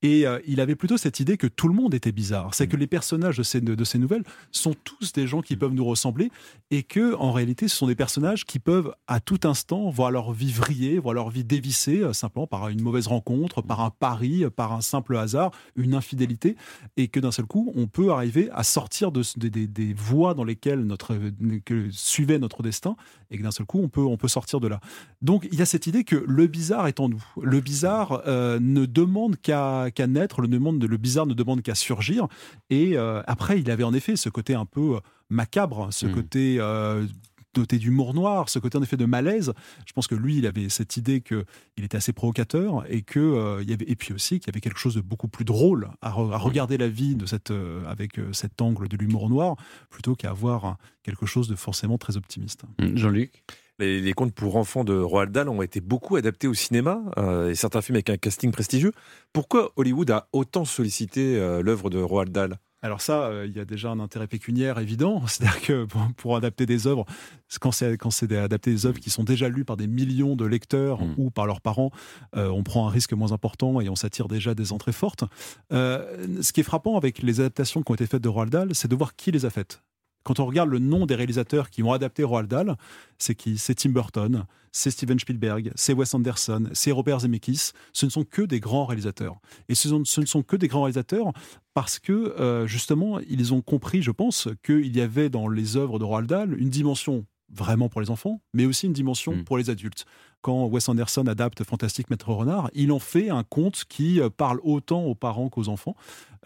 Et euh, il avait plutôt cette idée que tout le monde était bizarre. C'est que les personnages de ces, de ces nouvelles sont tous des gens qui peuvent nous ressembler et que, en réalité, ce sont des personnages qui peuvent, à tout instant, voir leur vie vriller, voir leur vie dévisser, euh, simplement par une mauvaise rencontre, par un pari, euh, par un simple hasard, une infidélité, et que d'un seul coup, on peut arriver à sortir de, des, voies dans lesquelles notre, que suivait notre destin, et que d'un seul coup, on peut, on peut sortir de là. Donc, il y a cette idée que le bizarre est en nous. Le bizarre euh, ne demande qu'à qu'à naître, le, demande, le bizarre ne demande qu'à surgir. Et euh, après, il avait en effet ce côté un peu euh, macabre, ce côté euh, doté d'humour noir, ce côté en effet de malaise. Je pense que lui, il avait cette idée que il était assez provocateur et que euh, il y avait et puis aussi qu'il y avait quelque chose de beaucoup plus drôle à, re- à regarder la vie de cette euh, avec cet angle de l'humour noir plutôt qu'à avoir un- quelque chose de forcément très optimiste. Jean-Luc? Les, les contes pour enfants de Roald Dahl ont été beaucoup adaptés au cinéma, euh, et certains films avec un casting prestigieux. Pourquoi Hollywood a autant sollicité euh, l'œuvre de Roald Dahl? Alors ça, euh, il y a déjà un intérêt pécuniaire évident. C'est-à-dire que pour, pour adapter des œuvres, quand c'est quand c'est adapter des œuvres qui sont déjà lues par des millions de lecteurs ou par leurs parents, euh, on prend un risque moins important et on s'attire déjà des entrées fortes. Euh, ce qui est frappant avec les adaptations qui ont été faites de Roald Dahl, c'est de voir qui les a faites. Quand on regarde le nom des réalisateurs qui ont adapté Roald Dahl, c'est qui? C'est Tim Burton, c'est Steven Spielberg, c'est Wes Anderson, c'est Robert Zemeckis. Ce ne sont que des grands réalisateurs. Et ce, ne sont que des grands réalisateurs parce que, euh, justement, ils ont compris, je pense, qu'il y avait dans les œuvres de Roald Dahl une dimension vraiment pour les enfants, mais aussi une dimension Mm. pour les adultes. Quand Wes Anderson adapte Fantastique Maître Renard, il en fait un conte qui euh, parle autant aux parents qu'aux enfants.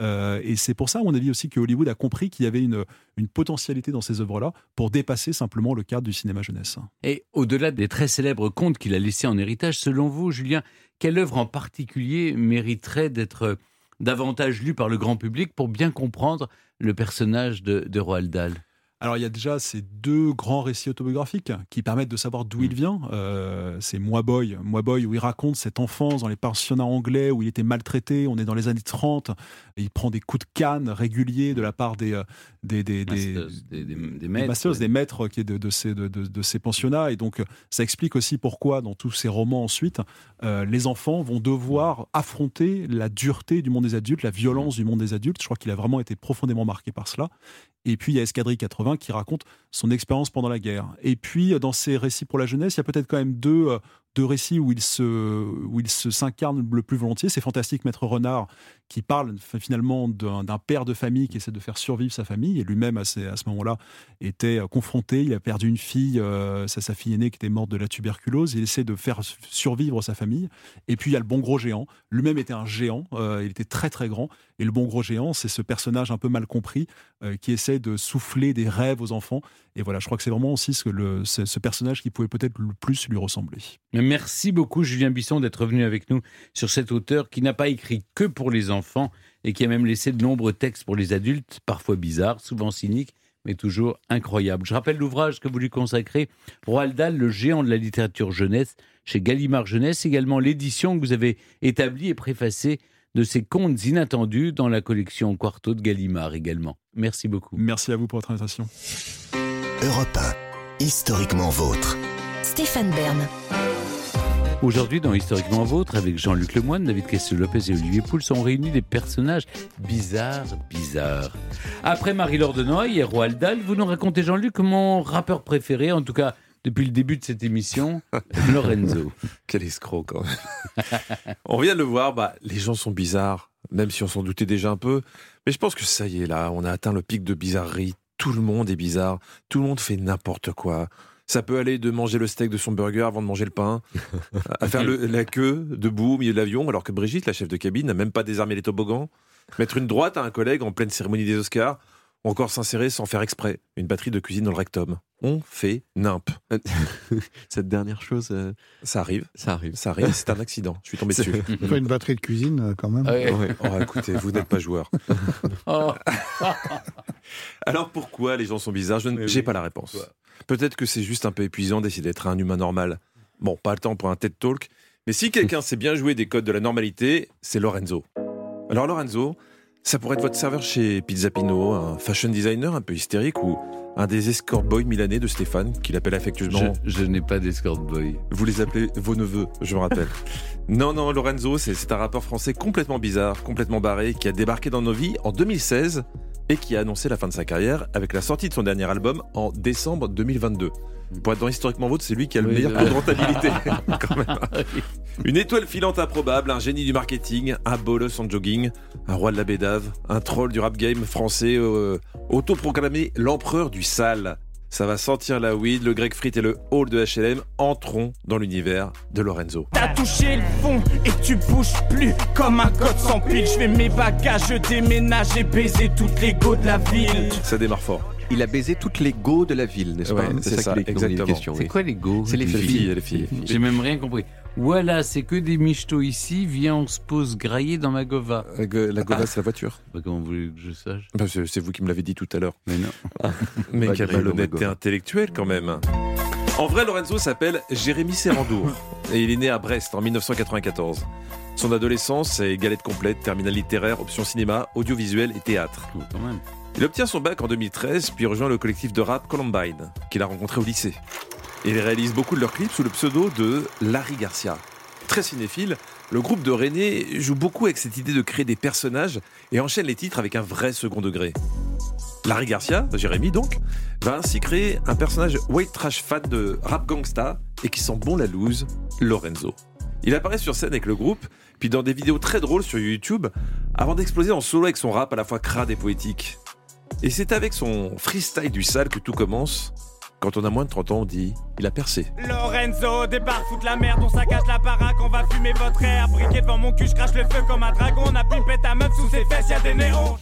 Euh, et c'est pour ça, à mon avis aussi, que Hollywood a compris qu'il y avait une, une potentialité dans ces œuvres-là pour dépasser simplement le cadre du cinéma jeunesse. Et au-delà des très célèbres contes qu'il a laissés en héritage, selon vous, Julien, quelle œuvre en particulier mériterait d'être davantage lue par le grand public pour bien comprendre le personnage de, de Roald Dahl? Alors il y a déjà ces deux grands récits autobiographiques qui permettent de savoir d'où il vient. Euh, c'est Moi Boy, Moi Boy où il raconte cette enfance dans les pensionnats anglais où il était maltraité. On est dans les années 30. Et il prend des coups de canne réguliers de la part des euh, des des, des, Masters, des- des- des des maîtres, masters, ouais. des maîtres qui est de, de ces de, de- de ces pensionnats. Et donc euh, ça explique aussi pourquoi dans tous ces romans ensuite euh, les enfants vont devoir affronter la dureté du monde des adultes, la violence du monde des adultes. Je crois qu'il a vraiment été profondément marqué par cela. Et puis il y a Escadrille 80 qui raconte son expérience pendant la guerre. Et puis euh, dans ces récits pour la jeunesse, il y a peut-être quand même deux, euh, deux récits où il où il se s'incarne le plus volontiers. C'est Fantastique Maître Renard qui parle finalement d'un père de famille qui essaie de faire survivre sa famille. Et lui-même à, à ce moment-là était euh, confronté. Il a perdu une fille, euh, c'est sa fille aînée qui était morte de la tuberculose. Il essaie de faire survivre sa famille. Et puis il y a le bon gros géant. Lui-même était un géant. euh, il était très très grand. Et le bon gros géant, c'est ce personnage un peu mal compris qui essaie de souffler des rêves aux enfants. Et voilà, je crois que c'est vraiment aussi ce, que le, ce personnage qui pouvait peut-être le plus lui ressembler. Merci beaucoup, Julien Bisson, d'être venu avec nous sur cet auteur qui n'a pas écrit que pour les enfants et qui a même laissé de nombreux textes pour les adultes, parfois bizarres, souvent cyniques, mais toujours incroyables. Je rappelle l'ouvrage que vous lui consacrez, Roald Dahl, le géant de la littérature jeunesse, chez Gallimard Jeunesse, également l'édition que vous avez établie et préfacée de ces contes inattendus dans la collection Quarto de Gallimard également. Merci beaucoup. Merci à vous pour votre invitation. Europe 1, historiquement vôtre. Stéphane Bern. Aujourd'hui, dans Historiquement Vôtre, avec Jean-Luc Lemoyne, David Castel-Lopez et Olivier Pouls, on réunit des personnages bizarres, bizarres. Après Marie-Laure de Noailles et Roald Dahl, vous nous racontez, Jean-Luc, mon rappeur préféré, en tout cas depuis le début de cette émission, Lorenzo. Quel escroc quand même. on vient de le voir, bah, les gens sont bizarres, même si on s'en doutait déjà un peu. Mais je pense que ça y est là, on a atteint le pic de bizarrerie. Tout le monde est bizarre, tout le monde fait n'importe quoi. Ça peut aller de manger le steak de son burger avant de manger le pain, à faire le- la queue debout au milieu de l'avion, alors que Brigitte, la chef de cabine, n'a même pas désarmé les toboggans. Mettre une droite à un collègue en pleine cérémonie des Oscars, ou encore s'insérer sans faire exprès une batterie de cuisine dans le rectum. On fait nimp. Cette dernière chose, euh, Ça arrive. ça arrive. Ça arrive, c'est un accident. Je suis tombé dessus. Pas une batterie de cuisine euh, quand même. Ouais. Ouais. Oh, écoutez, vous n'êtes pas joueur. Oh. Alors pourquoi les gens sont bizarres? Je n'ai oui. pas la réponse. Peut-être que c'est juste un peu épuisant d'essayer d'être un humain normal. Bon, pas le temps pour un TED Talk, mais si quelqu'un sait bien jouer des codes de la normalité, c'est Lorenzo. Alors Lorenzo, ça pourrait être votre serveur chez Pizza Pino, un fashion designer un peu hystérique ou un des escort boys milanais de Stéphane, qu'il appelle Je, affectueusement. je n'ai pas d'escort boy. Vous les appelez vos neveux, je me rappelle. non, non, Lorenzo, c'est c'est un rappeur français complètement bizarre, complètement barré, qui a débarqué dans nos vies en 2016 et qui a annoncé la fin de sa carrière avec la sortie de son dernier album en décembre 2022. Pour être dans Historiquement Vôtre, c'est lui qui a le Oui, meilleur taux de rentabilité. quand même. Une étoile filante improbable, un génie du marketing, un bolos en jogging, un roi de la bédave, un troll du rap game français euh, autoproclamé l'empereur du sale. Ça va sentir la weed, le grec frit et le hall de HLM entrons dans l'univers de Lorenzo. T'as touché le fond et tu bouges plus comme un code sans pile. Je fais mes bagages, je déménage et baiser toutes les go de la ville. Ça démarre fort. Il a baisé toutes les go de la ville, n'est-ce Ouais, pas? c'est ça, est exactement. question, C'est oui. quoi les go C'est les Les filles. filles, les filles. J'ai même rien compris. Voilà, c'est que des michetots ici. Viens, on se pose grailler dans ma gova. La la Gova, c'est la voiture. Bah, comment vous voulez que je sache? Bah, c'est vous qui me l'avez dit tout à l'heure. Mais non. Mais Pas quelle malhonnêteté intellectuelle quand même. En vrai, Lorenzo s'appelle Jérémy Serrandour et il est né à Brest en 1994. Son adolescence est galette complète, terminale littéraire, option cinéma, audiovisuel et théâtre. Oh, quand même. Il obtient son bac en 2013, puis rejoint le collectif de rap Columbine, qu'il a rencontré au lycée. Il réalise beaucoup de leurs clips sous le pseudo de Larry Garcia. Très cinéphile, le groupe de René joue beaucoup avec cette idée de créer des personnages et enchaîne les titres avec un vrai second degré. Larry Garcia, Jérémy donc, va ainsi créer un personnage white trash fan de rap gangsta et qui sent bon la loose, Lorenzo. Il apparaît sur scène avec le groupe, puis dans des vidéos très drôles sur YouTube, avant d'exploser en solo avec son rap à la fois crade et poétique. Et c'est avec son freestyle du sale que tout commence. Quand on a moins de 30 ans, on dit il a percé. Lorenzo débarque, fout la merde, on saccage la baraque, on va fumer votre air. Briquet devant mon cul, je crache le feu comme un dragon. On a pimpé ta meuf sous ses fesses, y'a des néons.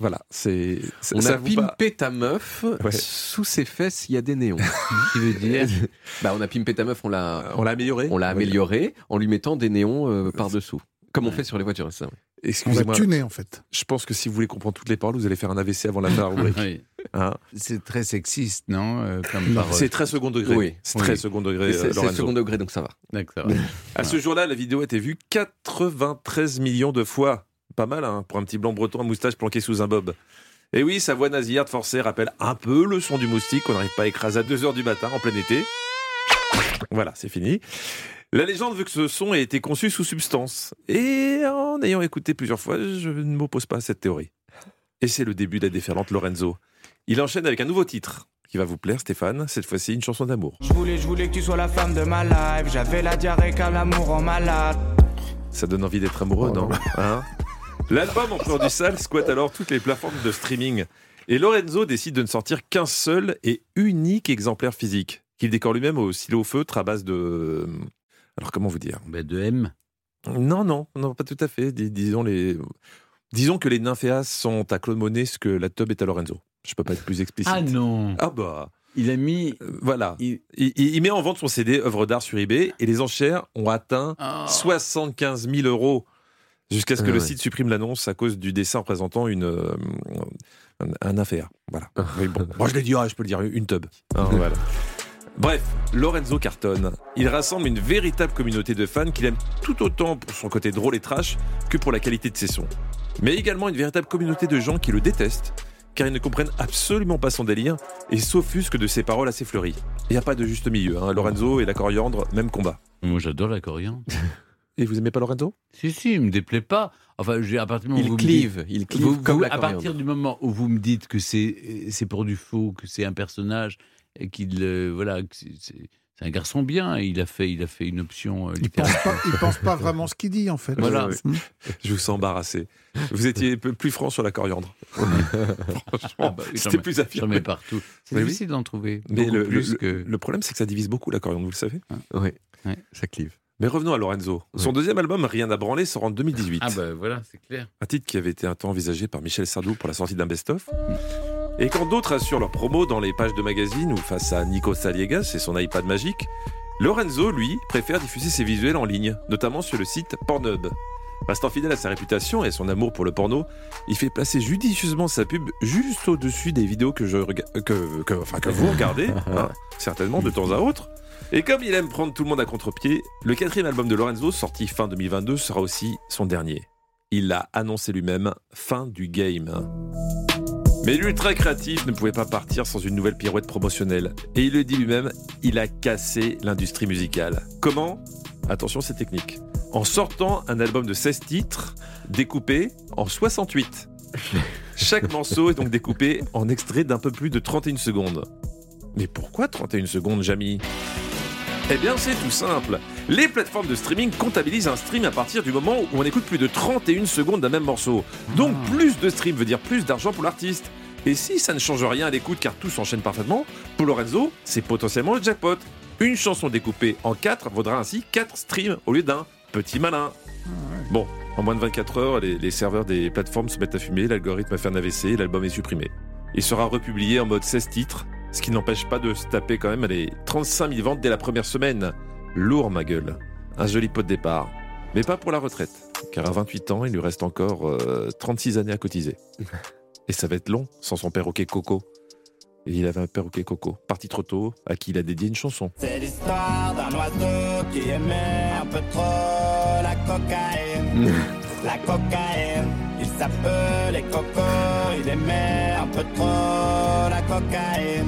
Voilà, c'est. On ça a pimpé ta meuf, Ouais. sous ses fesses, il y a des néons. Qui veut dire Bah, on a pimpé ta meuf, on l'a, On l'a amélioré on l'a amélioré en lui mettant des néons euh, par-dessous. Comme on fait sur les voitures, ça. ouais. On l'a Excusez-moi. tuné en fait. Je pense que si vous voulez comprendre toutes les paroles, vous allez faire un AVC avant la fin de la rubrique. Oui. Hein C'est très sexiste, non euh, Non, c'est très second degré. Oui. C'est Oui. très second degré, euh, C'est second degré, donc ça va. D'accord. À ce jour-là, la vidéo a été vue 93 millions de fois. Pas mal, hein, pour un petit blanc breton à moustache planqué sous un bob. Et oui, sa voix nasillarde forcée rappelle un peu le son du moustique qu'on n'arrive pas à écraser à 2h du matin en plein été. Voilà, c'est fini. La légende veut que ce son ait été conçu sous substance. Et en ayant écouté plusieurs fois, je ne m'oppose pas à cette théorie. Et c'est le début de la déferlante Lorenzo. Il enchaîne avec un nouveau titre qui va vous plaire, Stéphane. Cette fois-ci, une chanson d'amour. Je voulais, je voulais que tu sois la femme de ma life. J'avais la diarrhée l'amour en malade. Ça donne envie d'être amoureux, non Hein L'album Empereur du Sale squatte alors toutes les plateformes de streaming. Et Lorenzo décide de ne sortir qu'un seul et unique exemplaire physique, qu'il décore lui-même au stylo feutre à base de... Alors comment vous dire Ben, de M. Non, non, non, pas tout à fait. Dis- disons, les... Disons que les nymphéas sont à Claude Monet ce que la tub est à Lorenzo. Je peux pas être plus explicite. Ah non Ah bah... Il a mis. euh, Voilà. Il... Il, il- il met en vente son CD œuvre d'art sur eBay et les enchères ont atteint Oh. 75 000 euros jusqu'à ce que Ah le ouais. site supprime l'annonce à cause du dessin représentant une euh, un, un affaire. Voilà. Oui, bon. Moi je l'ai dit, ah, je peux le dire, une tub. Hein, voilà. Bref, Lorenzo cartonne. Il rassemble une véritable communauté de fans qu'il aime tout autant pour son côté drôle et trash que pour la qualité de ses sons. Mais également une véritable communauté de gens qui le détestent car ils ne comprennent absolument pas son délire et s'offusquent de ses paroles assez fleuries. Il n'y a pas de juste milieu. Hein. Lorenzo et la coriandre, même combat. Moi, j'adore la coriandre. Et vous aimez pas Lorenzo? Si, si, il me déplaît pas. Enfin, je- à partir du moment où Il vous me clive, dites- il clive vous- comme vous- la À partir du moment où vous me dites que c'est c'est pour du faux, que c'est un personnage, et qu'il euh, voilà, que c'est un garçon bien, et il a fait, il a fait une option euh, Il pense pas, il pense pas vraiment ce qu'il dit en fait. Voilà. Je vous sens embarrassé. Vous étiez peu plus franc sur la coriandre. Franchement, Ah bah oui, c'était plus affirmé. mets partout. C'est Mais oui. difficile d'en trouver. Mais le, plus le- que. le problème, c'est que ça divise beaucoup la coriandre, vous le savez. Oui, Ouais. ça clive. Mais revenons à Lorenzo. Son deuxième album, Rien à branler, sort en 2018. Ah bah voilà, c'est clair. Un titre qui avait été un temps envisagé par Michel Sardou pour la sortie d'un best-of. Et quand d'autres assurent leur promo dans les pages de magazines ou face à Nico Saliegas et son iPad magique, Lorenzo, lui, préfère diffuser ses visuels en ligne, notamment sur le site Pornhub. Restant fidèle à sa réputation et à son amour pour le porno, il fait placer judicieusement sa pub juste au-dessus des vidéos que, je rega- que, que- enfin, que vous regardez, hein, certainement de temps à autre. Et comme il aime prendre tout le monde à contre-pied, le quatrième album de Lorenzo, sorti fin 2022, sera aussi son dernier. Il l'a annoncé lui-même, fin du game. Mais l'ultra créatif ne pouvait pas partir sans une nouvelle pirouette promotionnelle. Et il le dit lui-même, il a cassé l'industrie musicale. Comment? Attention, c'est technique. En sortant un album de 16 titres, découpé en 68. Chaque morceau est donc découpé en extrait d'un peu plus de 31 secondes. Mais pourquoi 31 secondes, Jamy? Eh bien, c'est tout simple. Les plateformes de streaming comptabilisent un stream à partir du moment où on écoute plus de 31 secondes d'un même morceau. Donc, plus de streams veut dire plus d'argent pour l'artiste. Et si ça ne change rien à l'écoute car tout s'enchaîne parfaitement, pour Lorenzo, c'est potentiellement le jackpot. Une chanson découpée en 4 vaudra ainsi 4 streams au lieu d'un. Petit malin. Bon, en moins de 24 heures, les, les serveurs des plateformes se mettent à fumer, l'algorithme a fait un AVC l'album est supprimé. Il sera republié en mode 16 titres, ce qui n'empêche pas de se taper quand même les 35 000 ventes dès la première semaine. Lourd, ma gueule. Un joli pot de départ. Mais pas pour la retraite, car à 28 ans, il lui reste encore euh, 36 années à cotiser. Et ça va être long sans son perroquet Coco. Et il avait un perroquet Coco, parti trop tôt, à qui il a dédié une chanson. C'est l'histoire d'un oiseau qui aimait un peu trop la cocaïne. la cocaïne, il s'appelait Coco, il aimait un peu trop la cocaïne.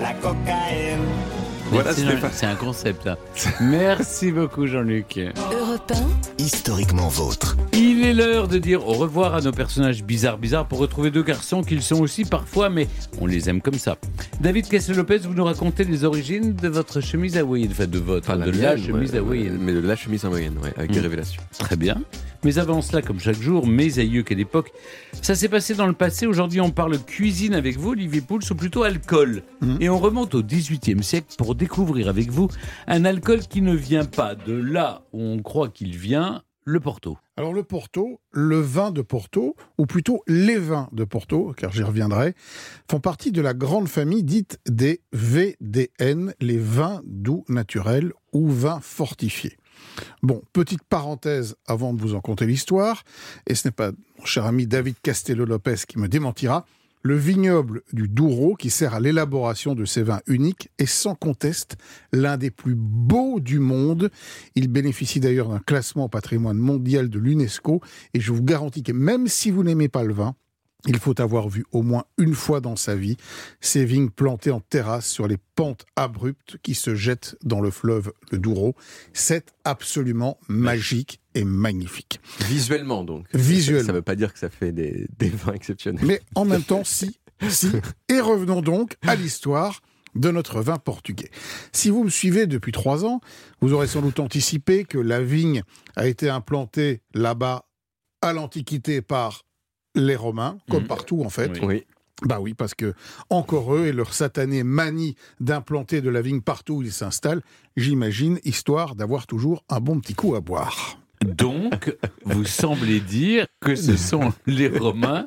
La cocaïne. Voilà. C'est un concept. là. Merci beaucoup, Jean-Luc. Europe Historiquement vôtre. Il est l'heure de dire au revoir à nos personnages bizarres, bizarres, pour retrouver deux garçons qu'ils sont aussi parfois, mais on les aime comme ça. David Kessel-Lopez, vous nous racontez les origines de votre chemise hawaïenne, enfin de votre, Enfin, de la chemise ouais, hawaïenne. Mais de la chemise hawaïenne, ouais, avec des Mm. révélations. Très bien. Mais avant cela, comme chaque jour, mes aïeux qu'à l'époque, ça s'est passé dans le passé. Aujourd'hui, on parle cuisine avec vous, Olivier Pouls, ou plutôt alcool. Et on remonte au XVIIIe siècle pour découvrir avec vous un alcool qui ne vient pas de là où on croit qu'il vient, le Porto. Alors le Porto, le vin de Porto, ou plutôt les vins de Porto, car j'y reviendrai, font partie de la grande famille dite des VDN, les vins doux naturels ou vins fortifiés. Bon, petite parenthèse avant de vous en conter l'histoire, et ce n'est pas mon cher ami David Castello-Lopez qui me démentira, le vignoble du Douro, qui sert à l'élaboration de ces vins uniques, est sans conteste l'un des plus beaux du monde. Il bénéficie d'ailleurs d'un classement au patrimoine mondial de l'UNESCO, et je vous garantis que même si vous n'aimez pas le vin, il faut avoir vu au moins une fois dans sa vie ces vignes plantées en terrasse sur les pentes abruptes qui se jettent dans le fleuve le Douro. C'est absolument magique et magnifique. Visuellement, donc. Visuellement. Ça ne veut pas dire que ça fait des, des vins exceptionnels. Mais en même temps, si, si. Et revenons donc à l'histoire de notre vin portugais. Si vous me suivez depuis trois ans, vous aurez sans doute anticipé que la vigne a été implantée là-bas à l'Antiquité par les Romains, comme Mhm. partout en fait. Oui. Bah oui, parce que encore eux et leur satanée manie d'implanter de la vigne partout où ils s'installent, j'imagine, histoire d'avoir toujours un bon petit coup à boire. Donc, vous semblez dire que ce sont les Romains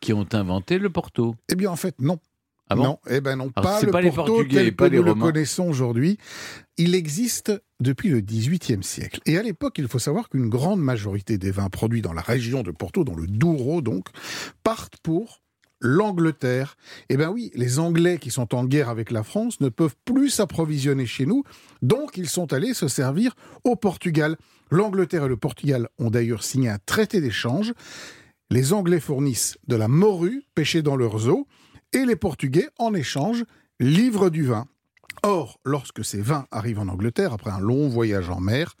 qui ont inventé le Porto. Eh bien, en fait, non. Ah bon non, eh ben non, Alors, pas le pas les Porto Portugais, tel pas que les nous le connaissons aujourd'hui. Il existe depuis le XVIIIe siècle. Et à l'époque, il faut savoir qu'une grande majorité des vins produits dans la région de Porto, dans le Douro donc, partent pour l'Angleterre. Eh bien oui, les Anglais qui sont en guerre avec la France ne peuvent plus s'approvisionner chez nous, donc ils sont allés se servir au Portugal. L'Angleterre et le Portugal ont d'ailleurs signé un traité d'échange. Les Anglais fournissent de la morue pêchée dans leurs eaux et les Portugais, en échange, livrent du vin. Or, lorsque ces vins arrivent en Angleterre, après un long voyage en mer,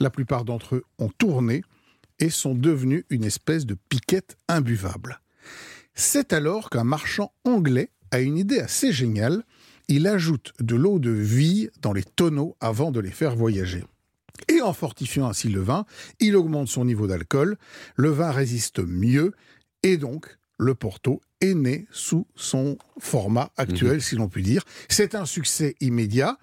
la plupart d'entre eux ont tourné et sont devenus une espèce de piquette imbuvable. C'est alors qu'un marchand anglais a une idée assez géniale. Il ajoute de l'eau de vie dans les tonneaux avant de les faire voyager. Et en fortifiant ainsi le vin, il augmente son niveau d'alcool, le vin résiste mieux, et donc le Porto est né sous son format actuel, si l'on peut dire. C'est un succès immédiat.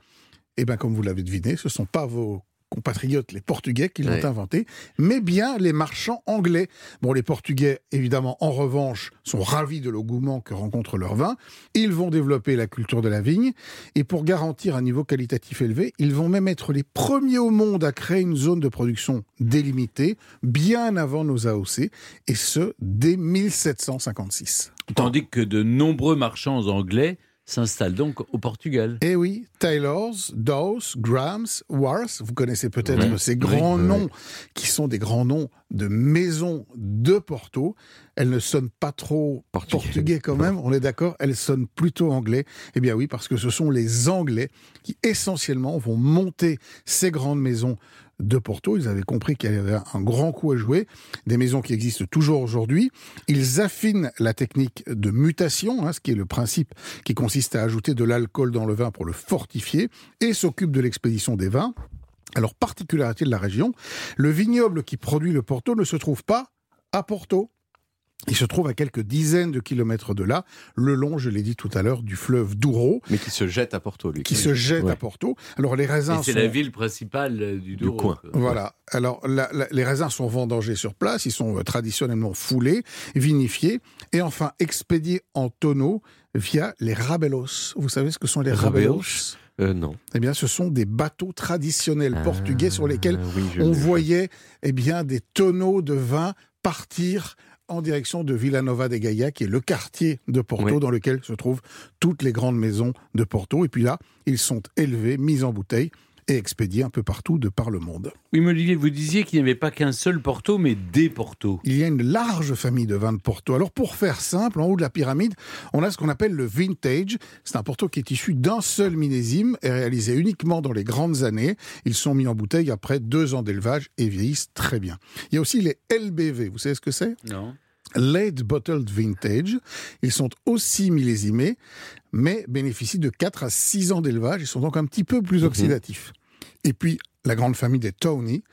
Et bien, comme vous l'avez deviné, ce ne sont pas vos compatriotes, les Portugais, qui l'ont Ouais. inventé, mais bien les marchands anglais. Bon, les Portugais, évidemment, en revanche, sont ravis de l'engouement que rencontre leur vin. Ils vont développer la culture de la vigne, et pour garantir un niveau qualitatif élevé, ils vont même être les premiers au monde à créer une zone de production délimitée, bien avant nos AOC, et ce, dès 1756. Tandis que de nombreux marchands anglais s'installent donc au Portugal. Eh oui, Taylors, Dawes, Grams, Wars, vous connaissez peut-être Oui, ces grands oui. noms qui sont des grands noms de maisons de Porto. Elles ne sonnent pas trop Portugais. portugais, quand même, on est d'accord, elles sonnent plutôt anglais. Eh bien oui, parce que ce sont les Anglais qui essentiellement vont monter ces grandes maisons de Porto. Ils avaient compris qu'il y avait un grand coup à jouer, des maisons qui existent toujours aujourd'hui. Ils affinent la technique de mutation, hein, ce qui est le principe qui consiste à ajouter de l'alcool dans le vin pour le fortifier, et s'occupent de l'expédition des vins. Alors, particularité de la région, le vignoble qui produit le Porto ne se trouve pas à Porto. Il se trouve à quelques dizaines de kilomètres de là, le long, je l'ai dit tout à l'heure, du fleuve Douro, Mais qui se jette à Porto, lui. qui se jette Ouais. à Porto. Alors les raisins c'est sont... la ville principale euh, du Douro. coin. quoi. Voilà. Alors, la- la- les raisins sont vendangés sur place, ils sont euh, traditionnellement foulés, vinifiés, et enfin expédiés en tonneaux via les rabelos. Vous savez ce que sont les Rabelos rabelos? Euh, non. Eh bien, ce sont des bateaux traditionnels Ah, portugais sur lesquels oui, on voyait eh bien, des tonneaux de vin partir en direction de Villanova de Gaia, qui est le quartier de Porto, Oui. dans lequel se trouvent toutes les grandes maisons de Porto. Et puis là, ils sont élevés, mis en bouteille et expédiés un peu partout de par le monde. Oui, mais vous disiez qu'il n'y avait pas qu'un seul Porto, mais des Portos. Il y a une large famille de vins de Porto. Alors pour faire simple, en haut de la pyramide, on a ce qu'on appelle le vintage. C'est un Porto qui est issu d'un seul millésime et réalisé uniquement dans les grandes années. Ils sont mis en bouteille après deux ans d'élevage et vieillissent très bien. Il y a aussi les LBV. Vous savez ce que c'est? Non. Late Bottled Vintage. Ils sont aussi millésimés, mais bénéficient de 4 à 6 ans d'élevage. Ils sont donc un petit peu plus oxydatifs. Et puis, la grande famille des Tawny.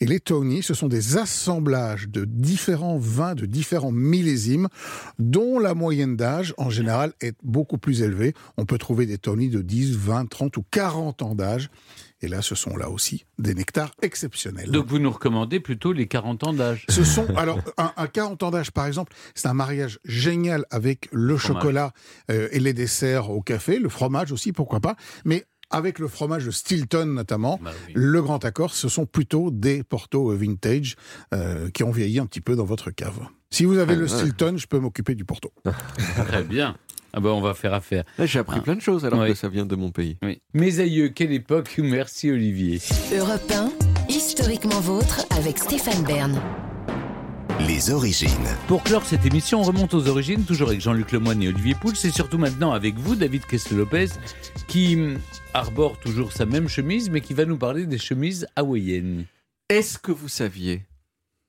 Et les Tawny, ce sont des assemblages de différents vins, de différents millésimes, dont la moyenne d'âge, en général, est beaucoup plus élevée. On peut trouver des Tawny de 10, 20, 30 ou 40 ans d'âge. Et là, ce sont là aussi des nectars exceptionnels. Donc vous nous recommandez plutôt les 40 ans d'âge Ce sont, alors, un, un 40 ans d'âge, par exemple, c'est un mariage génial avec le Fromage. chocolat euh, et les desserts au café, le fromage aussi, pourquoi pas. Mais avec le fromage de Stilton notamment, Bah le Grand Accord, ce sont plutôt des Porto vintage euh, qui ont vieilli un petit peu dans votre cave. Si vous avez Ah, le ouais. Stilton, je peux m'occuper du Porto. Très bien. Ah ben on va faire affaire. J'ai appris plein de choses alors que ça vient de mon pays. Oui. Mes aïeux, quelle époque Merci Olivier. Europe 1, historiquement vôtre avec Stéphane Bern. Les origines. Pour clore cette émission, on remonte aux origines, toujours avec Jean-Luc Lemoyne et Olivier Pouls, et surtout maintenant avec vous, David Kessel-Lopez, qui arbore toujours sa même chemise, mais qui va nous parler des chemises hawaïennes. Est-ce que vous saviez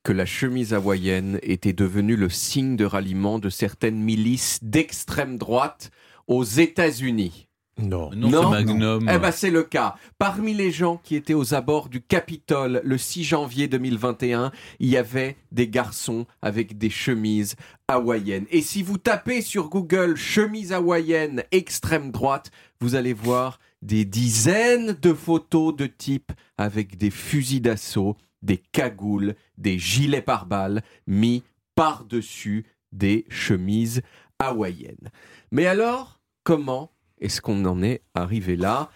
que la chemise hawaïenne était devenue le signe de ralliement de certaines milices d'extrême droite aux États-Unis Non. Non, c'est Magnum. Eh ben, c'est le cas. Parmi les gens qui étaient aux abords du Capitole le 6 janvier 2021, il y avait des garçons avec des chemises hawaïennes. Et si vous tapez sur Google chemise hawaïenne extrême droite, vous allez voir des dizaines de photos de types avec des fusils d'assaut, des cagoules, des gilets pare-balles mis par-dessus des chemises hawaïennes. Mais alors, comment est-ce qu'on en est arrivé là?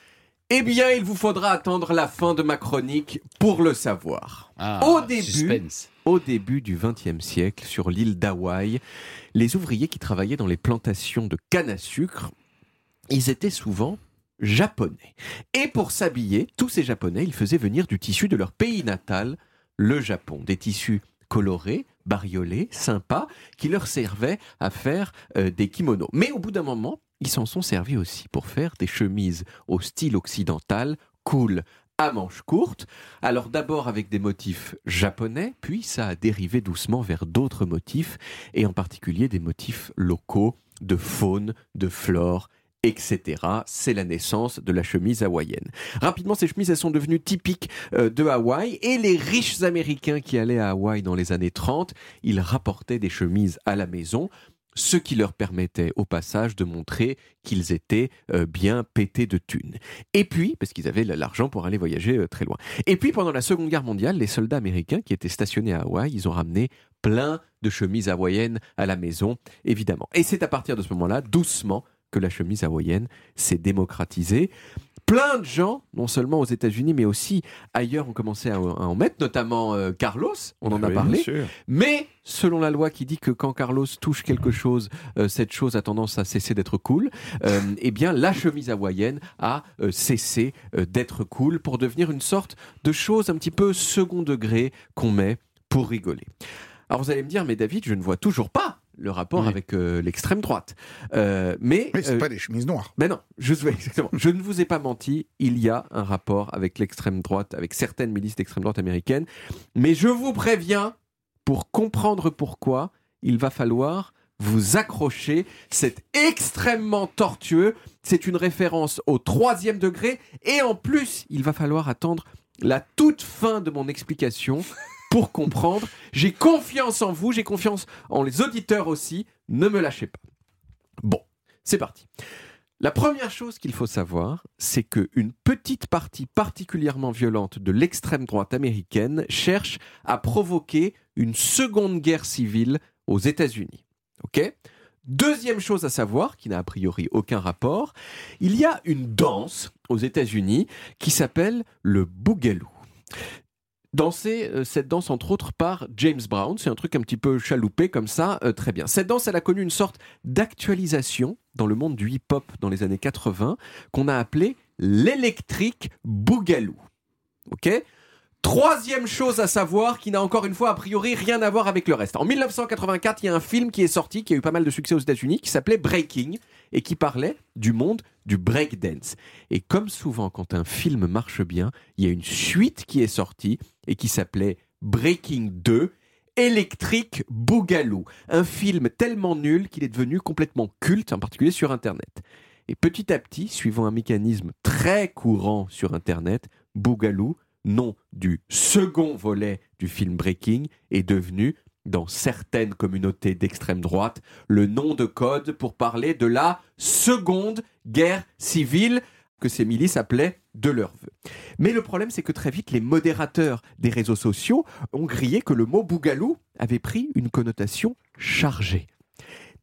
Eh bien, il vous faudra attendre la fin de ma chronique pour le savoir. Ah, au début, suspense. au début du XXe siècle, sur l'île d'Hawaï, les ouvriers qui travaillaient dans les plantations de canne à sucre, ils étaient souvent japonais. Et pour s'habiller, tous ces japonais, ils faisaient venir du tissu de leur pays natal, le Japon. Des tissus colorés, bariolés, sympas, qui leur servaient à faire euh, des kimonos. Mais au bout d'un moment, ils s'en sont servis aussi pour faire des chemises au style occidental, cool, à manches courtes. Alors d'abord avec des motifs japonais, puis ça a dérivé doucement vers d'autres motifs, et en particulier des motifs locaux de faune, de flore, etc. C'est la naissance de la chemise hawaïenne. Rapidement, ces chemises, elles sont devenues typiques euh, de Hawaï, et les riches Américains qui allaient à Hawaï dans les années 30, ils rapportaient des chemises à la maison ce qui leur permettait au passage de montrer qu'ils étaient euh, bien pétés de thunes. Et puis, parce qu'ils avaient l'argent pour aller voyager euh, très loin. Et puis, pendant la Seconde Guerre mondiale, les soldats américains qui étaient stationnés à Hawaï, ils ont ramené plein de chemises hawaïennes à la maison, évidemment. Et c'est à partir de ce moment-là, doucement, que la chemise hawaïenne s'est démocratisée. Plein de gens, non seulement aux États-Unis, mais aussi ailleurs, ont commencé à, à en mettre, notamment euh, Carlos, on en a parlé. Mais selon la loi qui dit que quand Carlos touche quelque chose, euh, cette chose a tendance à cesser d'être cool, euh, eh bien la chemise hawaïenne a euh, cessé d'être cool pour devenir une sorte de chose un petit peu second degré qu'on met pour rigoler. Alors vous allez me dire, mais David, je ne vois toujours pas le rapport Oui. avec euh, l'extrême droite. Euh, mais Oui, c'est euh, pas des chemises noires. mais non, je, exactement. je ne vous ai pas menti, il y a un rapport avec l'extrême droite, avec certaines milices d'extrême droite américaine. Mais je vous préviens, pour comprendre pourquoi, il va falloir vous accrocher. C'est extrêmement tortueux. C'est une référence au troisième degré. Et en plus, il va falloir attendre la toute fin de mon explication pour comprendre. J'ai confiance en vous, j'ai confiance en les auditeurs aussi. Ne me lâchez pas. Bon, c'est parti. La première chose qu'il faut savoir, c'est qu'une petite partie particulièrement violente de l'extrême droite américaine cherche à provoquer une seconde guerre civile aux États-Unis. Ok? Deuxième chose à savoir, qui n'a a priori aucun rapport, il y a une danse aux États-Unis qui s'appelle le boogaloo. Dansée, euh, cette danse entre autres par James Brown, c'est un truc un petit peu chaloupé comme ça, euh, très bien. Cette danse, elle a connu une sorte d'actualisation dans le monde du hip-hop dans les années 80 qu'on a appelé l'électrique boogaloo. Ok? Troisième chose à savoir qui n'a encore une fois a priori rien à voir avec le reste. En 1984, il y a un film qui est sorti, qui a eu pas mal de succès aux États-Unis, qui s'appelait Breaking et qui parlait du monde du breakdance. Et comme souvent quand un film marche bien, il y a une suite qui est sortie et qui s'appelait Breaking 2. Electric Boogaloo, un film tellement nul qu'il est devenu complètement culte, en particulier sur Internet. Et petit à petit, suivant un mécanisme très courant sur Internet, Boogaloo nom du second volet du film Breaking, est devenu, dans certaines communautés d'extrême droite, le nom de code pour parler de la seconde guerre civile que ces milices appelaient de leur vœu. Mais le problème, c'est que très vite, les modérateurs des réseaux sociaux ont grillé que le mot bougalou avait pris une connotation chargée.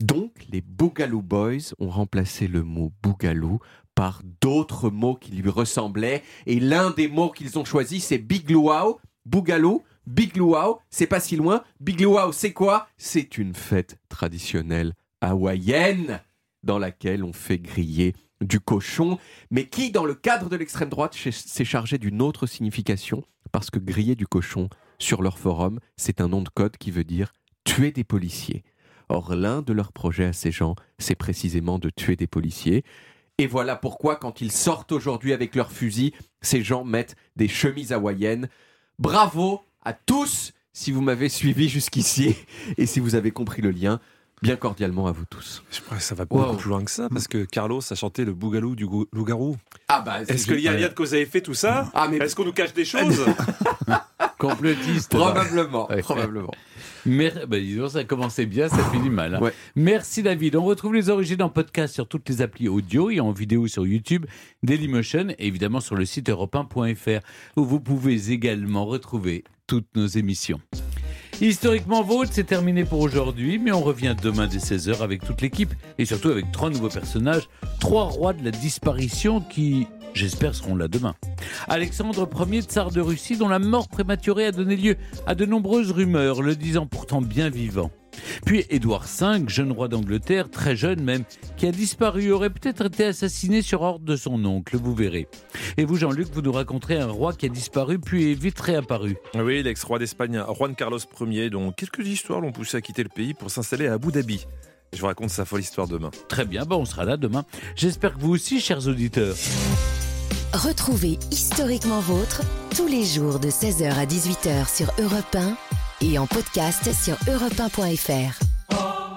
Donc, les Bougalou Boys ont remplacé le mot bougalou par d'autres mots qui lui ressemblaient. Et l'un des mots qu'ils ont choisi, c'est Big Luau. Bougalou, Big Luau, c'est pas si loin. Big Luau, c'est quoi? C'est une fête traditionnelle hawaïenne dans laquelle on fait griller du cochon, mais qui, dans le cadre de l'extrême droite, s'est chargé d'une autre signification, parce que griller du cochon sur leur forum, c'est un nom de code qui veut dire tuer des policiers. Or, l'un de leurs projets à ces gens, c'est précisément de tuer des policiers. Et voilà pourquoi, quand ils sortent aujourd'hui avec leurs fusils, ces gens mettent des chemises hawaïennes. Bravo à tous si vous m'avez suivi jusqu'ici et si vous avez compris le lien. Bien cordialement à vous tous. Je crois que ça va beaucoup plus loin que ça, parce que Carlos a chanté le bougalou du loup-garou. Ah bah, Est-ce qu'il y a un lien de cause à effet tout ça? Ah, mais... Est-ce qu'on nous cache des choses? Complotiste. Probablement, probablement. Mais, bah, disons, ça commençait bien, ça finit mal. Hein. Merci David. On retrouve les origines en podcast sur toutes les applis audio et en vidéo sur YouTube, Dailymotion et évidemment sur le site europe où vous pouvez également retrouver toutes nos émissions. Historiquement Vôtre, c'est terminé pour aujourd'hui, mais on revient demain dès 16h avec toute l'équipe et surtout avec trois nouveaux personnages, trois rois de la disparition qui, j'espère, seront là demain. Alexandre Ier, tsar de Russie, dont la mort prématurée a donné lieu à de nombreuses rumeurs, le disant pourtant bien vivant. Puis Édouard V, jeune roi d'Angleterre, très jeune même, qui a disparu, aurait peut-être été assassiné sur ordre de son oncle, vous verrez. Et vous, Jean-Luc, vous nous raconterez un roi qui a disparu puis est vite réapparu. Oui, l'ex-roi d'Espagne, Juan Carlos Ier, dont quelques histoires l'ont poussé à quitter le pays pour s'installer à Abu Dhabi. Je vous raconte sa folle histoire demain. Très bien, bon, on sera là demain. J'espère que vous aussi, chers auditeurs. Retrouvez Historiquement Vôtre tous les jours de 16h à 18h sur Europe 1 et en podcast sur europe1.fr.